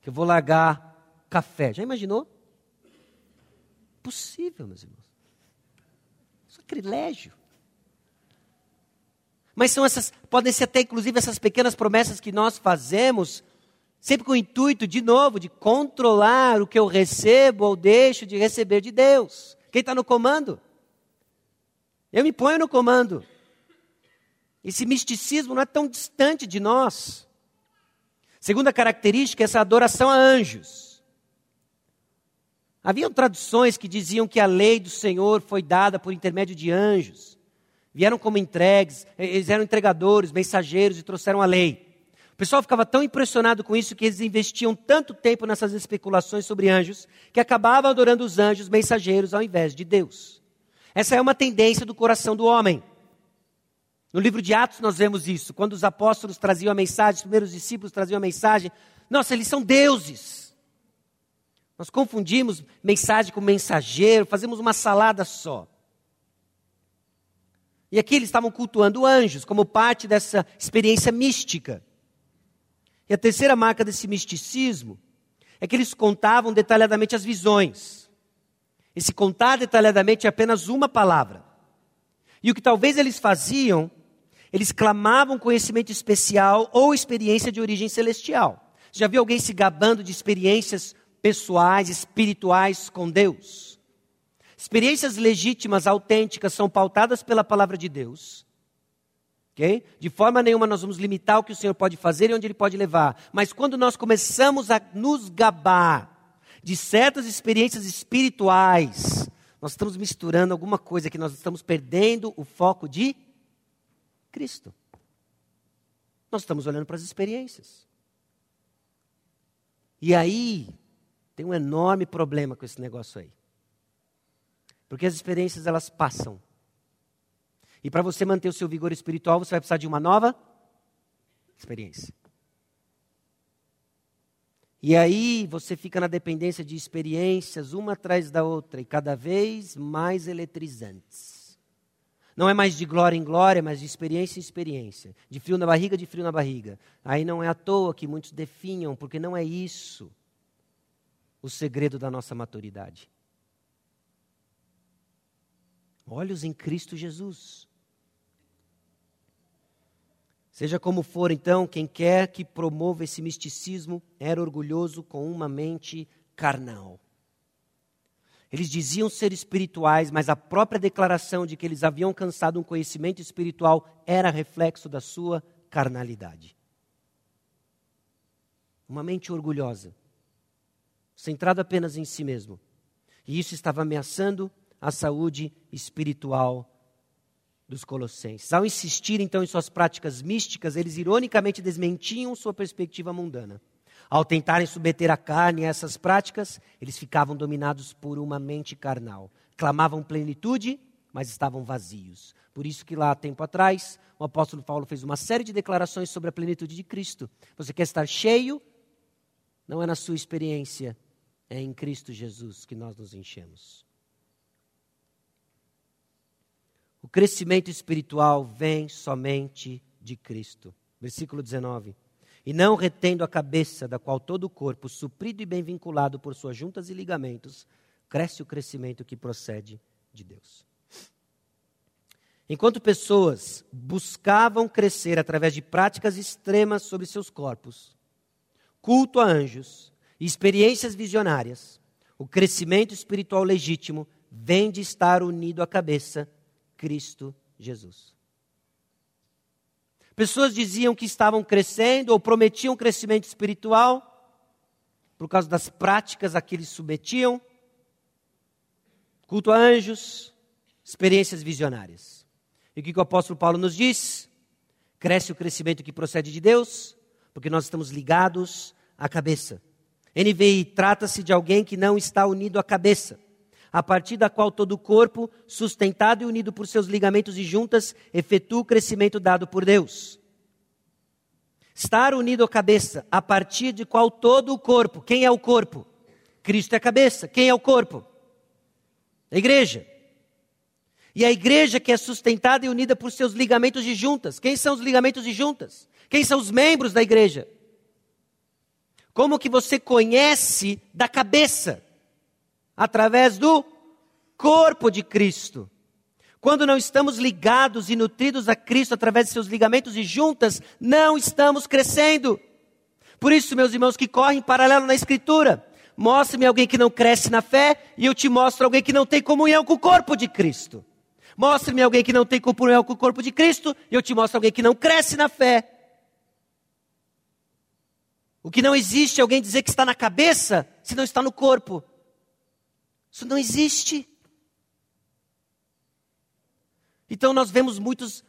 Que eu vou largar café. Já imaginou? Possível, meus irmãos. Sacrilégio. Mas são essas, podem ser até inclusive essas pequenas promessas que nós fazemos sempre com o intuito, de novo, de controlar o que eu recebo ou deixo de receber de Deus. Quem está no comando? Eu me ponho no comando. Esse misticismo não é tão distante de nós. Segunda característica é essa adoração a anjos. Haviam traduções que diziam que a lei do Senhor foi dada por intermédio de anjos. Vieram como entregues, eles eram entregadores, mensageiros e trouxeram a lei. O pessoal ficava tão impressionado com isso que eles investiam tanto tempo nessas especulações sobre anjos que acabavam adorando os anjos mensageiros ao invés de Deus. Essa é uma tendência do coração do homem. No livro de Atos nós vemos isso. Quando os apóstolos traziam a mensagem, os primeiros discípulos traziam a mensagem, nossa, eles são deuses. Nós confundimos mensagem com mensageiro, fazemos uma salada só. E aqui eles estavam cultuando anjos como parte dessa experiência mística. E a terceira marca desse misticismo é que eles contavam detalhadamente as visões. Esse contar detalhadamente é apenas uma palavra. E o que talvez eles faziam, eles clamavam conhecimento especial ou experiência de origem celestial. Já viu alguém se gabando de experiências pessoais, espirituais com Deus? Experiências legítimas, autênticas, são pautadas pela palavra de Deus Okay? De forma nenhuma nós vamos limitar o que o Senhor pode fazer e onde Ele pode levar. Mas quando nós começamos a nos gabar de certas experiências espirituais, nós estamos misturando alguma coisa que nós estamos perdendo o foco de Cristo. Nós estamos olhando para as experiências. E aí, tem um enorme problema com esse negócio aí. Porque as experiências elas passam. E para você manter o seu vigor espiritual, você vai precisar de uma nova experiência. E aí você fica na dependência de experiências uma atrás da outra e cada vez mais eletrizantes. Não é mais de glória em glória, mas de experiência em experiência. De frio na barriga, de frio na barriga. Aí não é à toa que muitos definham, porque não é isso o segredo da nossa maturidade. Olhos em Cristo Jesus. Seja como for, então, quem quer que promova esse misticismo era orgulhoso com uma mente carnal. Eles diziam ser espirituais, mas a própria declaração de que eles haviam alcançado um conhecimento espiritual era reflexo da sua carnalidade. Uma mente orgulhosa, centrada apenas em si mesmo. E isso estava ameaçando a saúde espiritual dos colossenses. Ao insistir então em suas práticas místicas, eles ironicamente desmentiam sua perspectiva mundana. Ao tentarem submeter a carne a essas práticas, eles ficavam dominados por uma mente carnal. Clamavam plenitude, mas estavam vazios. Por isso que lá, tempo atrás, o apóstolo Paulo fez uma série de declarações sobre a plenitude de Cristo. Você quer estar cheio? Não é na sua experiência, é em Cristo Jesus que nós nos enchemos. O crescimento espiritual vem somente de Cristo. Versículo 19. E não retendo a cabeça, da qual todo o corpo, suprido e bem vinculado por suas juntas e ligamentos, cresce o crescimento que procede de Deus. Enquanto pessoas buscavam crescer através de práticas extremas sobre seus corpos, culto a anjos e experiências visionárias, o crescimento espiritual legítimo vem de estar unido à cabeça Cristo Jesus. Pessoas diziam que estavam crescendo ou prometiam crescimento espiritual por causa das práticas a que eles submetiam. Culto a anjos, experiências visionárias. E o que o apóstolo Paulo nos diz? Cresce o crescimento que procede de Deus, porque nós estamos ligados à cabeça. NVI trata-se de alguém que não está unido à cabeça, a partir da qual todo o corpo, sustentado e unido por seus ligamentos e juntas, efetua o crescimento dado por Deus. Estar unido à cabeça, a partir de qual todo o corpo. Quem é o corpo? Cristo é a cabeça. Quem é o corpo? A igreja. E a igreja que é sustentada e unida por seus ligamentos de juntas. Quem são os ligamentos de juntas? Quem são os membros da igreja? Como que você conhece da cabeça? Através do corpo de Cristo. Quando não estamos ligados e nutridos a Cristo através de seus ligamentos e juntas, não estamos crescendo. Por isso, meus irmãos que correm paralelo na Escritura, mostre-me alguém que não cresce na fé e eu te mostro alguém que não tem comunhão com o corpo de Cristo. Mostre-me alguém que não tem comunhão com o corpo de Cristo e eu te mostro alguém que não cresce na fé. O que não existe é alguém dizer que está na cabeça se não está no corpo. Isso não existe. Então nós vemos muitos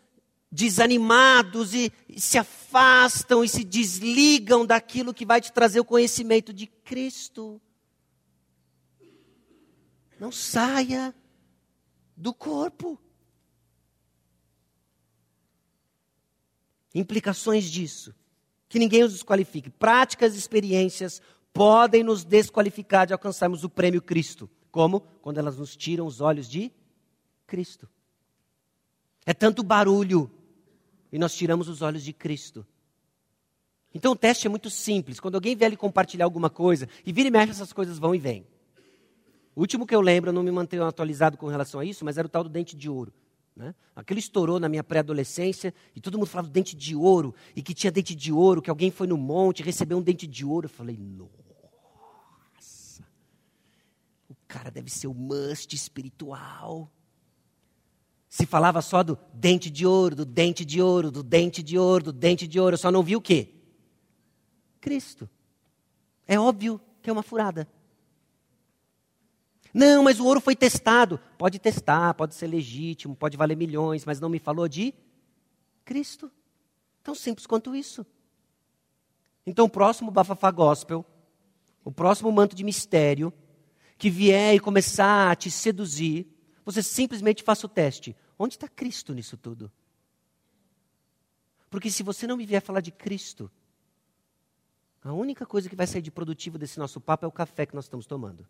desanimados e, e, se afastam e se desligam daquilo que vai te trazer o conhecimento de Cristo. Não saia do corpo. Implicações disso. Que ninguém os desqualifique. Práticas e experiências podem nos desqualificar de alcançarmos o prêmio Cristo. Como? Quando elas nos tiram os olhos de Cristo. É tanto barulho e nós tiramos os olhos de Cristo. Então o teste é muito simples. Quando alguém vier lhe compartilhar alguma coisa, e vira e mexe, essas coisas vão e vêm. O último que eu lembro, eu não me mantenho atualizado com relação a isso, mas era o tal do dente de ouro. Né? Aquilo estourou na minha pré-adolescência e todo mundo falava dente de ouro e que tinha dente de ouro, que alguém foi no monte e recebeu um dente de ouro. Eu falei, nossa, o cara deve ser o must espiritual. Se falava só do dente de ouro, do dente de ouro, do dente de ouro, do dente de ouro. Eu só não vi o quê? Cristo. É óbvio que é uma furada. Não, mas o ouro foi testado. Pode testar, pode ser legítimo, pode valer milhões, mas não me falou de Cristo. Tão simples quanto isso. Então, o próximo bafafá gospel, o próximo manto de mistério, que vier e começar a te seduzir, você simplesmente faça o teste. Onde está Cristo nisso tudo? Porque se você não me vier falar de Cristo, a única coisa que vai sair de produtivo desse nosso papo é o café que nós estamos tomando.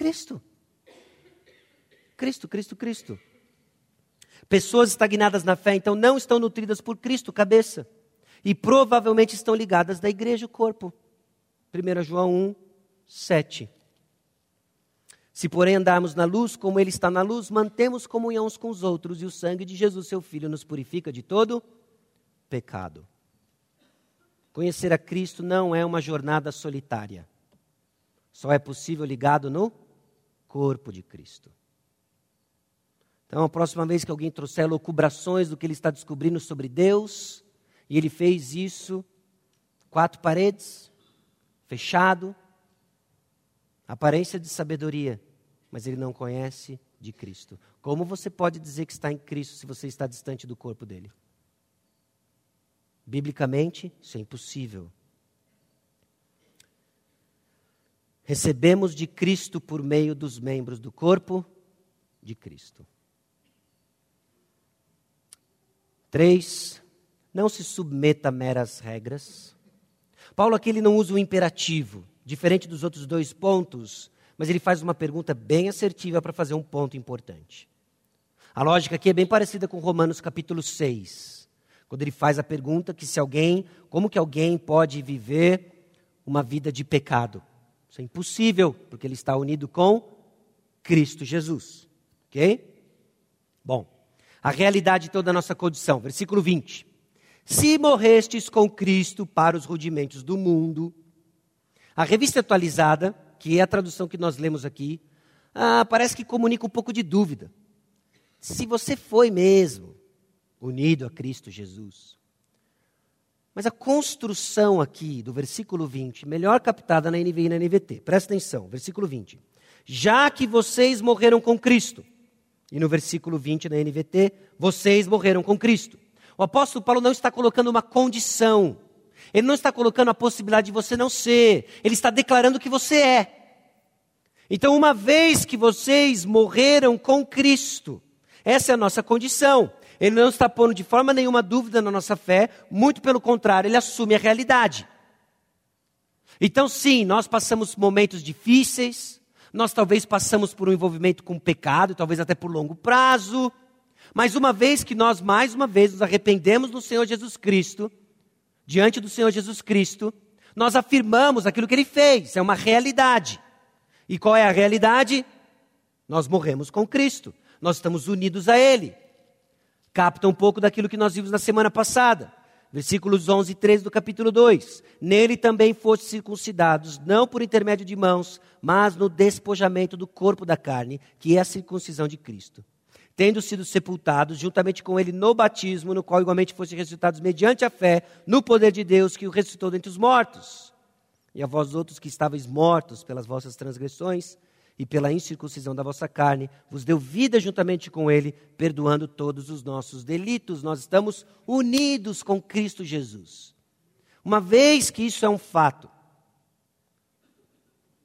Cristo. Cristo, Cristo, Cristo. Pessoas estagnadas na fé, então, não estão nutridas por Cristo, cabeça. E provavelmente estão ligadas da igreja, o corpo. 1 João 1, 7. Se, porém, andarmos na luz, como Ele está na luz, mantemos comunhão uns com os outros, e o sangue de Jesus, seu Filho, nos purifica de todo pecado. Conhecer a Cristo não é uma jornada solitária. Só é possível ligado no corpo de Cristo. Então, a próxima vez que alguém trouxer locubrações do que ele está descobrindo sobre Deus, e ele fez isso, quatro paredes, fechado, aparência de sabedoria, mas ele não conhece de Cristo. Como você pode dizer que está em Cristo se você está distante do corpo dele? Biblicamente, isso é impossível. Recebemos de Cristo por meio dos membros do corpo de Cristo. Três, não se submeta a meras regras. Paulo aqui ele não usa o imperativo, diferente dos outros dois pontos, mas ele faz uma pergunta bem assertiva para fazer um ponto importante. A lógica aqui é bem parecida com Romanos capítulo 6, quando ele faz a pergunta que se alguém, como que alguém pode viver uma vida de pecado? Isso é impossível, porque ele está unido com Cristo Jesus. OK? Bom, a realidade de toda a nossa condição, versículo 20. Se morrestes com Cristo para os rudimentos do mundo, a revista atualizada que é a tradução que nós lemos aqui, ah, parece que comunica um pouco de dúvida. Se você foi mesmo, unido a Cristo Jesus. Mas a construção aqui do versículo 20, melhor captada na NVI e na NVT, presta atenção, versículo 20. Já que vocês morreram com Cristo, e no versículo 20 na NVT, vocês morreram com Cristo. O apóstolo Paulo não está colocando uma condição, ele não está colocando a possibilidade de você não ser, ele está declarando que você é. Então, uma vez que vocês morreram com Cristo, essa é a nossa condição. Ele não está pondo de forma nenhuma dúvida na nossa fé, muito pelo contrário, ele assume a realidade. Então, sim, nós passamos momentos difíceis, nós talvez passamos por um envolvimento com pecado, talvez até por longo prazo, mas uma vez que nós, mais uma vez, nos arrependemos do Senhor Jesus Cristo, diante do Senhor Jesus Cristo, nós afirmamos aquilo que ele fez, é uma realidade. E qual é a realidade? Nós morremos com Cristo, nós estamos unidos a Ele capta um pouco daquilo que nós vimos na semana passada. Versículos 11 e 13 do capítulo 2. Nele também foste circuncidados, não por intermédio de mãos, mas no despojamento do corpo da carne, que é a circuncisão de Cristo. Tendo sido sepultados juntamente com ele no batismo, no qual igualmente fossem ressuscitados mediante a fé, no poder de Deus que o ressuscitou dentre os mortos. E a vós outros que estáveis mortos pelas vossas transgressões e pela incircuncisão da vossa carne, vos deu vida juntamente com Ele, perdoando todos os nossos delitos. Nós estamos unidos com Cristo Jesus. Uma vez que isso é um fato,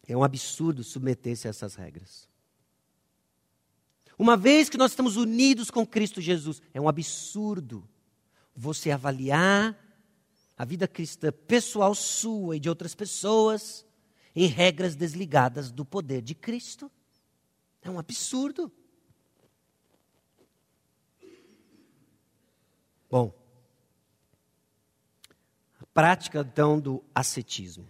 é um absurdo submeter-se a essas regras. Uma vez que nós estamos unidos com Cristo Jesus, é um absurdo você avaliar a vida cristã pessoal sua e de outras pessoas em regras desligadas do poder de Cristo. É um absurdo. Bom, a prática então do ascetismo.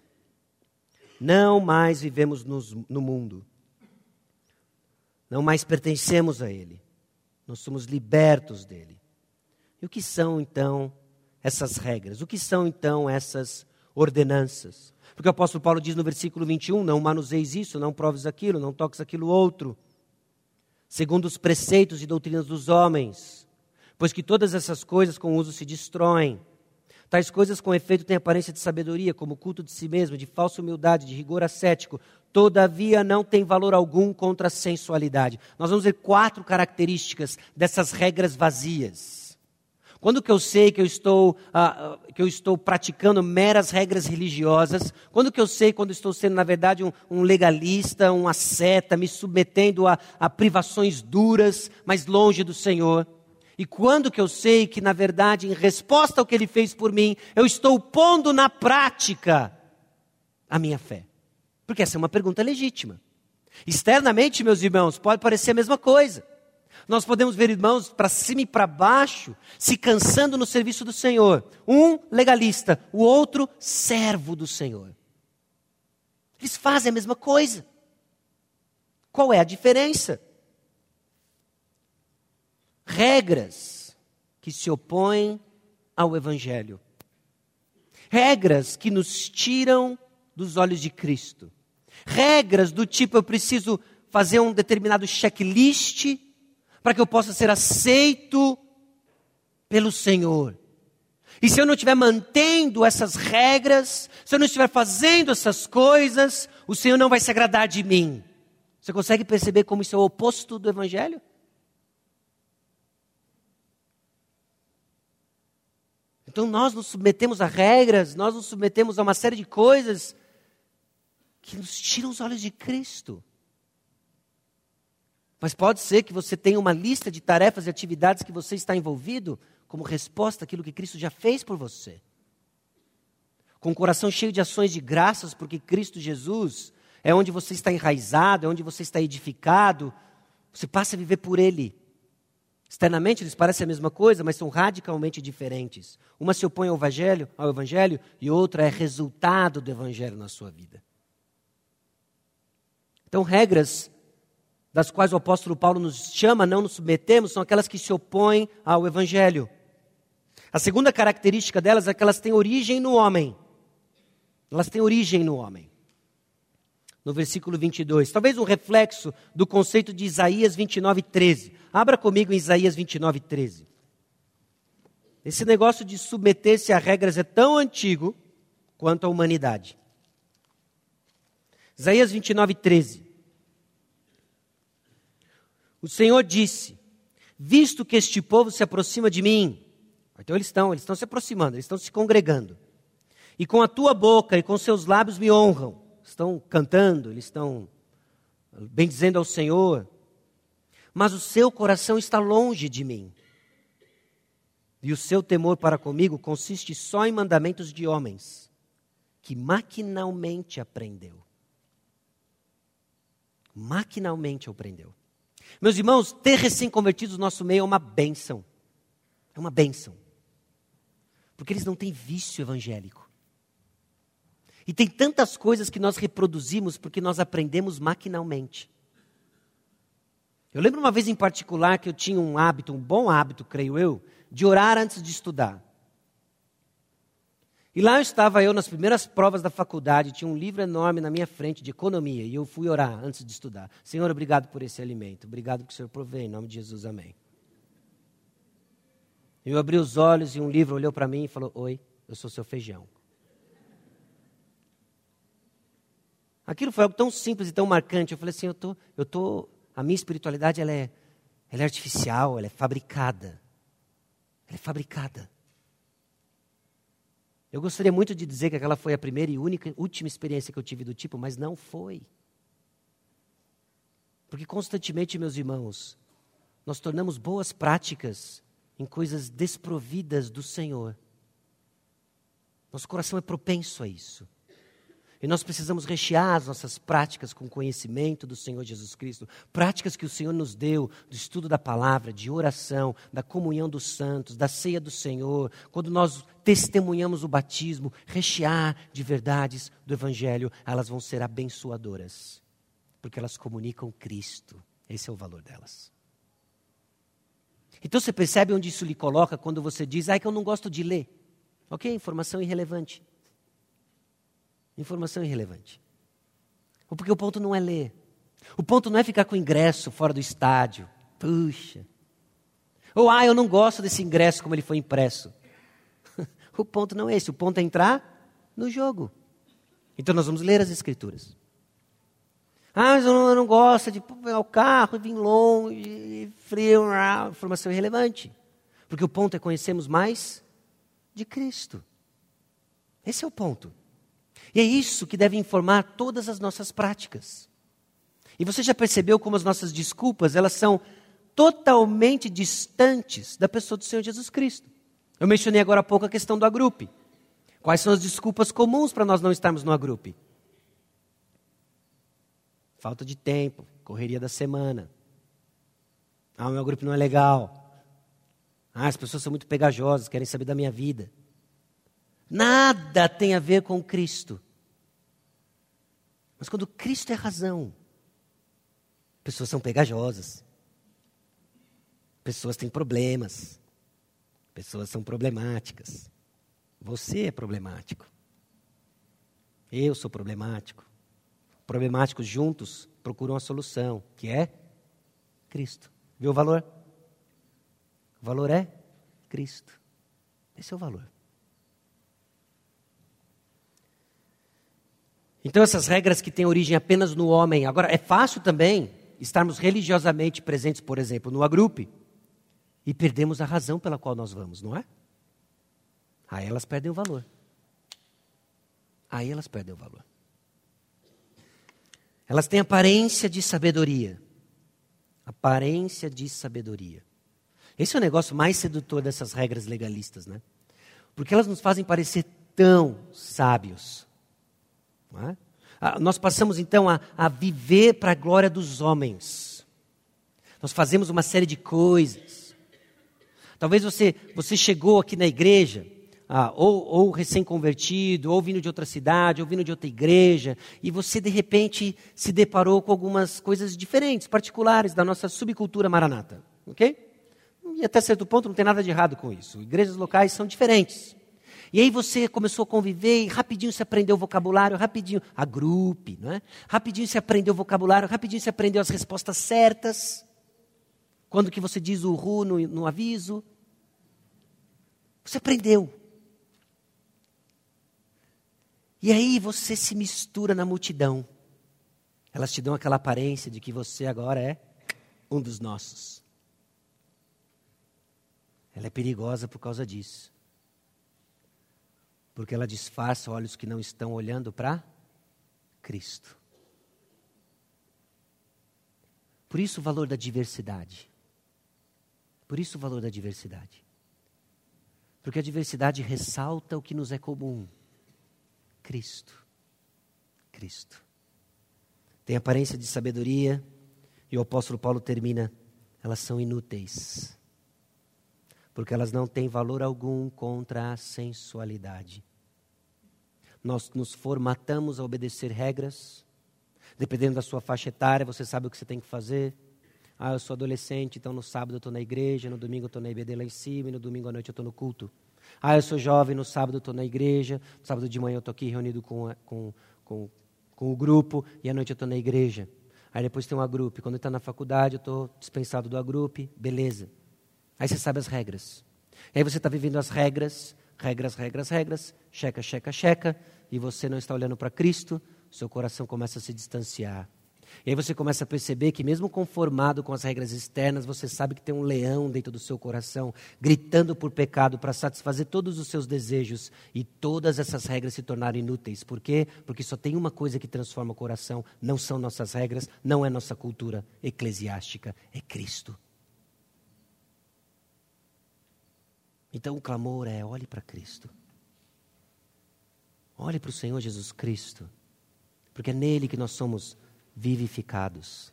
Não mais vivemos no mundo. Não mais pertencemos a ele. Nós somos libertos dele. E o que são então essas regras? O que são então essas ordenanças? Porque o apóstolo Paulo diz no versículo 21: Não manuseis isso, não proves aquilo, não toques aquilo outro, segundo os preceitos e doutrinas dos homens, pois que todas essas coisas com uso se destroem. Tais coisas com efeito têm aparência de sabedoria, como culto de si mesmo, de falsa humildade, de rigor ascético, todavia não tem valor algum contra a sensualidade. Nós vamos ver quatro características dessas regras vazias. Quando que eu sei que eu estou, ah, que eu estou praticando meras regras religiosas? Quando que eu sei quando estou sendo, na verdade, um, um legalista, um asceta, me submetendo a, a privações duras, mas longe do Senhor? E quando que eu sei que, na verdade, em resposta ao que Ele fez por mim, eu estou pondo na prática a minha fé? Porque essa é uma pergunta legítima. Externamente, meus irmãos, pode parecer a mesma coisa. Nós podemos ver irmãos para cima e para baixo se cansando no serviço do Senhor. Um legalista, o outro servo do Senhor. Eles fazem a mesma coisa. Qual é a diferença? Regras que se opõem ao Evangelho. Regras que nos tiram dos olhos de Cristo. Regras do tipo: eu preciso fazer um determinado checklist para que eu possa ser aceito pelo Senhor. E se eu não estiver mantendo essas regras, se eu não estiver fazendo essas coisas, o Senhor não vai se agradar de mim. Você consegue perceber como isso é o oposto do Evangelho? Então nós nos submetemos a regras, nós nos submetemos a uma série de coisas que nos tiram os olhos de Cristo. Mas pode ser que você tenha uma lista de tarefas e atividades que você está envolvido como resposta àquilo que Cristo já fez por você. Com o coração cheio de ações de graças, porque Cristo Jesus é onde você está enraizado, é onde você está edificado. Você passa a viver por Ele. Externamente eles parecem a mesma coisa, mas são radicalmente diferentes. Uma se opõe ao evangelho, ao evangelho e outra é resultado do evangelho na sua vida. Então, regras das quais o apóstolo Paulo nos chama não nos submetermos, são aquelas que se opõem ao Evangelho. A segunda característica delas é que elas têm origem no homem. Elas têm origem no homem. No versículo 22. Talvez um reflexo do conceito de Isaías 29, 13. Abra comigo em Isaías 29, 13. Esse negócio de submeter-se a regras é tão antigo quanto a humanidade. Isaías 29, 13. O Senhor disse: Visto que este povo se aproxima de mim, então eles estão, eles estão se aproximando, eles estão se congregando. E com a tua boca e com seus lábios me honram. Estão cantando, eles estão bendizendo ao Senhor. Mas o seu coração está longe de mim. E o seu temor para comigo consiste só em mandamentos de homens, que maquinalmente aprendeu. Maquinalmente aprendeu. Meus irmãos, ter recém-convertidos no nosso meio é uma bênção. É uma bênção. Porque eles não têm vício evangélico. E tem tantas coisas que nós reproduzimos porque nós aprendemos maquinalmente. Eu lembro uma vez em particular que eu tinha um hábito, um bom hábito, creio eu, de orar antes de estudar. E lá estava eu nas primeiras provas da faculdade, tinha um livro enorme na minha frente de economia, e eu fui orar antes de estudar. Senhor, obrigado por esse alimento, obrigado que o Senhor provê, em nome de Jesus, amém. Eu abri os olhos e um livro olhou para mim e falou: Oi, eu sou seu feijão. Aquilo foi algo tão simples e tão marcante. Eu falei assim: eu tô, eu tô, a minha espiritualidade ela é, ela é artificial, ela é fabricada. Ela é fabricada. Eu gostaria muito de dizer que aquela foi a primeira e única, última experiência que eu tive do tipo, mas não foi. Porque constantemente, meus irmãos, nós tornamos boas práticas em coisas desprovidas do Senhor. Nosso coração é propenso a isso. E nós precisamos rechear as nossas práticas com conhecimento do Senhor Jesus Cristo, práticas que o Senhor nos deu, do estudo da palavra, de oração, da comunhão dos santos, da ceia do Senhor, quando nós testemunhamos o batismo, rechear de verdades do Evangelho, elas vão ser abençoadoras, porque elas comunicam Cristo. Esse é o valor delas. Então você percebe onde isso lhe coloca quando você diz, ah, é que eu não gosto de ler. Ok, informação irrelevante. Informação irrelevante. Porque o ponto não é ler. O ponto não é ficar com o ingresso fora do estádio. Puxa. Ou, ah, eu não gosto desse ingresso como ele foi impresso. o ponto não é esse. O ponto é entrar no jogo. Então nós vamos ler as Escrituras. Ah, mas eu não, eu não gosto de pegar o carro, vir longe, frio, informação irrelevante. Porque o ponto é conhecermos mais de Cristo. Esse é o ponto. E é isso que deve informar todas as nossas práticas. E você já percebeu como as nossas desculpas, elas são totalmente distantes da pessoa do Senhor Jesus Cristo. Eu mencionei agora há pouco a questão do agrupe. Quais são as desculpas comuns para nós não estarmos no agrupe? Falta de tempo, correria da semana. Ah, o meu grupo não é legal. Ah, as pessoas são muito pegajosas, querem saber da minha vida. Nada tem a ver com Cristo. Mas quando Cristo é razão, pessoas são pegajosas. Pessoas têm problemas. Pessoas são problemáticas. Você é problemático. Eu sou problemático. Problemáticos juntos procuram a solução, que é Cristo. Viu o valor? O valor é Cristo. Esse é o valor. Então, essas regras que têm origem apenas no homem. Agora, é fácil também estarmos religiosamente presentes, por exemplo, no agrupe, e perdemos a razão pela qual nós vamos, não é? Aí elas perdem o valor. Aí elas perdem o valor. Elas têm aparência de sabedoria. Aparência de sabedoria. Esse é o negócio mais sedutor dessas regras legalistas, né? Porque elas nos fazem parecer tão sábios. É? Ah, nós passamos então a, a viver para a glória dos homens. Nós fazemos uma série de coisas. Talvez você, você chegou aqui na igreja, ah, ou, ou recém-convertido, ou vindo de outra cidade, ou vindo de outra igreja, e você de repente se deparou com algumas coisas diferentes, particulares da nossa subcultura maranata. Ok? E até certo ponto não tem nada de errado com isso. Igrejas locais são diferentes. E aí você começou a conviver e rapidinho se aprendeu o vocabulário, rapidinho, a não é? Rapidinho se aprendeu o vocabulário, rapidinho se aprendeu as respostas certas. Quando que você diz o ru no, no aviso. Você aprendeu. E aí você se mistura na multidão. Elas te dão aquela aparência de que você agora é um dos nossos. Ela é perigosa por causa disso. Porque ela disfarça olhos que não estão olhando para Cristo. Por isso o valor da diversidade. Por isso o valor da diversidade. Porque a diversidade ressalta o que nos é comum: Cristo. Cristo. Tem aparência de sabedoria, e o apóstolo Paulo termina: elas são inúteis, porque elas não têm valor algum contra a sensualidade. Nós nos formatamos a obedecer regras, dependendo da sua faixa etária, você sabe o que você tem que fazer. Ah, eu sou adolescente, então no sábado eu estou na igreja, no domingo eu estou na IBD lá em cima, e no domingo à noite eu estou no culto. Ah, eu sou jovem, no sábado eu estou na igreja, no sábado de manhã eu estou aqui reunido com, com, com, com o grupo, e à noite eu estou na igreja. Aí depois tem uma grupo. Quando está na faculdade, eu estou dispensado do grupo, beleza. Aí você sabe as regras. E aí você está vivendo as regras, regras, regras, regras, checa, checa, checa, e você não está olhando para Cristo, seu coração começa a se distanciar. E aí você começa a perceber que, mesmo conformado com as regras externas, você sabe que tem um leão dentro do seu coração, gritando por pecado para satisfazer todos os seus desejos. E todas essas regras se tornaram inúteis. Por quê? Porque só tem uma coisa que transforma o coração: não são nossas regras, não é nossa cultura eclesiástica, é Cristo. Então o clamor é: olhe para Cristo. Olhe para o Senhor Jesus Cristo. Porque é nele que nós somos vivificados,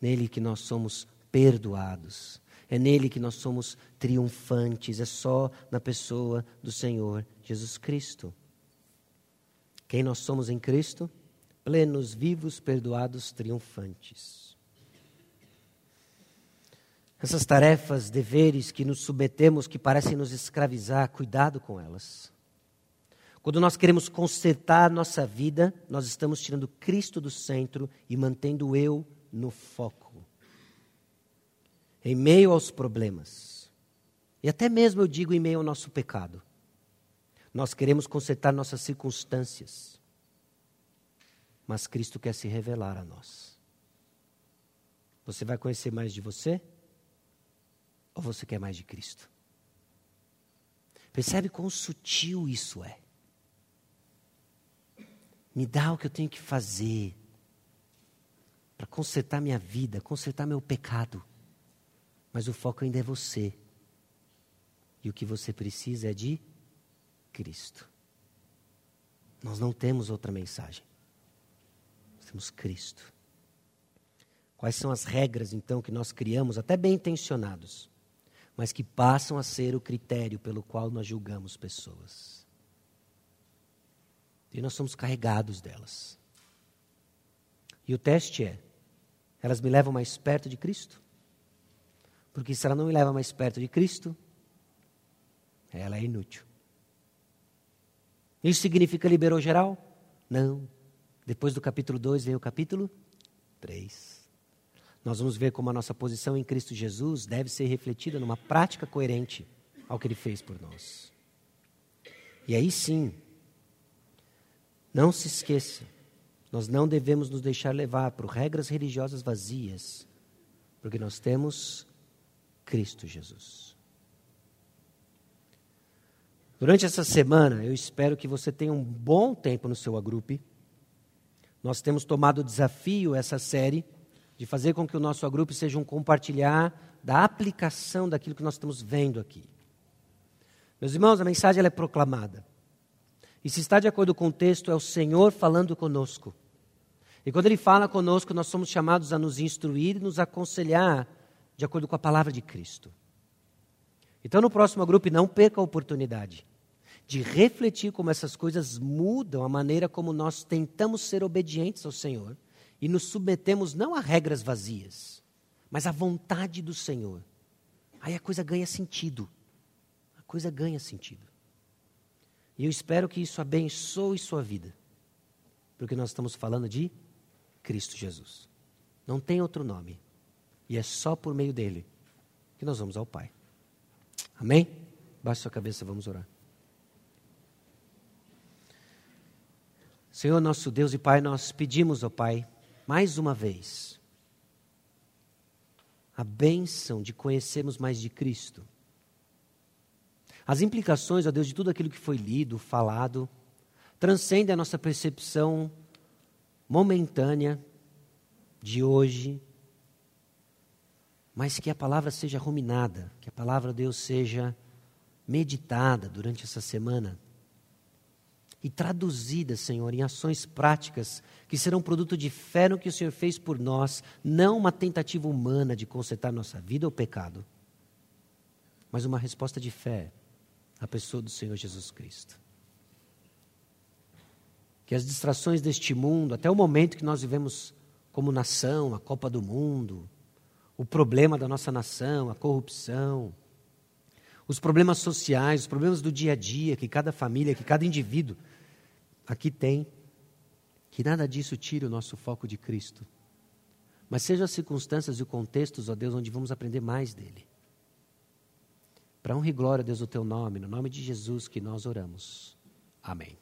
nele que nós somos perdoados, é nele que nós somos triunfantes, é só na pessoa do Senhor Jesus Cristo. Quem nós somos em Cristo? Plenos, vivos, perdoados, triunfantes. Essas tarefas, deveres que nos submetemos, que parecem nos escravizar, cuidado com elas. Quando nós queremos consertar nossa vida, nós estamos tirando Cristo do centro e mantendo eu no foco. Em meio aos problemas, e até mesmo eu digo em meio ao nosso pecado, nós queremos consertar nossas circunstâncias, mas Cristo quer se revelar a nós. Você vai conhecer mais de você? Ou você quer mais de Cristo? Percebe quão sutil isso é? Me dá o que eu tenho que fazer para consertar minha vida, consertar meu pecado. Mas o foco ainda é você. E o que você precisa é de Cristo. Nós não temos outra mensagem. Nós temos Cristo. Quais são as regras, então, que nós criamos, até bem intencionados, mas que passam a ser o critério pelo qual nós julgamos pessoas? E nós somos carregados delas. E o teste é: elas me levam mais perto de Cristo? Porque se ela não me leva mais perto de Cristo, ela é inútil. Isso significa liberou geral? Não. Depois do capítulo 2 vem o capítulo 3. Nós vamos ver como a nossa posição em Cristo Jesus deve ser refletida numa prática coerente ao que ele fez por nós. E aí sim, não se esqueça, nós não devemos nos deixar levar por regras religiosas vazias, porque nós temos Cristo Jesus. Durante essa semana, eu espero que você tenha um bom tempo no seu agrupe. Nós temos tomado o desafio, essa série, de fazer com que o nosso agrupe seja um compartilhar da aplicação daquilo que nós estamos vendo aqui. Meus irmãos, a mensagem é proclamada. E se está de acordo com o texto, é o Senhor falando conosco. E quando Ele fala conosco, nós somos chamados a nos instruir e nos aconselhar de acordo com a palavra de Cristo. Então, no próximo grupo, não perca a oportunidade de refletir como essas coisas mudam a maneira como nós tentamos ser obedientes ao Senhor e nos submetemos não a regras vazias, mas à vontade do Senhor. Aí a coisa ganha sentido. A coisa ganha sentido. E eu espero que isso abençoe sua vida, porque nós estamos falando de Cristo Jesus. Não tem outro nome, e é só por meio dele que nós vamos ao Pai. Amém? Baixe sua cabeça, vamos orar. Senhor, nosso Deus e Pai, nós pedimos, ó Pai, mais uma vez, a bênção de conhecermos mais de Cristo. As implicações, ó Deus, de tudo aquilo que foi lido, falado, transcendem a nossa percepção momentânea de hoje, mas que a palavra seja ruminada, que a palavra de Deus seja meditada durante essa semana e traduzida, Senhor, em ações práticas que serão produto de fé no que o Senhor fez por nós, não uma tentativa humana de consertar nossa vida ou pecado, mas uma resposta de fé à pessoa do Senhor Jesus Cristo. Que as distrações deste mundo, até o momento que nós vivemos como nação, a Copa do Mundo, o problema da nossa nação, a corrupção, os problemas sociais, os problemas do dia a dia que cada família, que cada indivíduo aqui tem, que nada disso tire o nosso foco de Cristo. Mas sejam as circunstâncias e os contextos, ó Deus, onde vamos aprender mais dele. Para honra e glória, Deus, o teu nome, no nome de Jesus que nós oramos. Amém.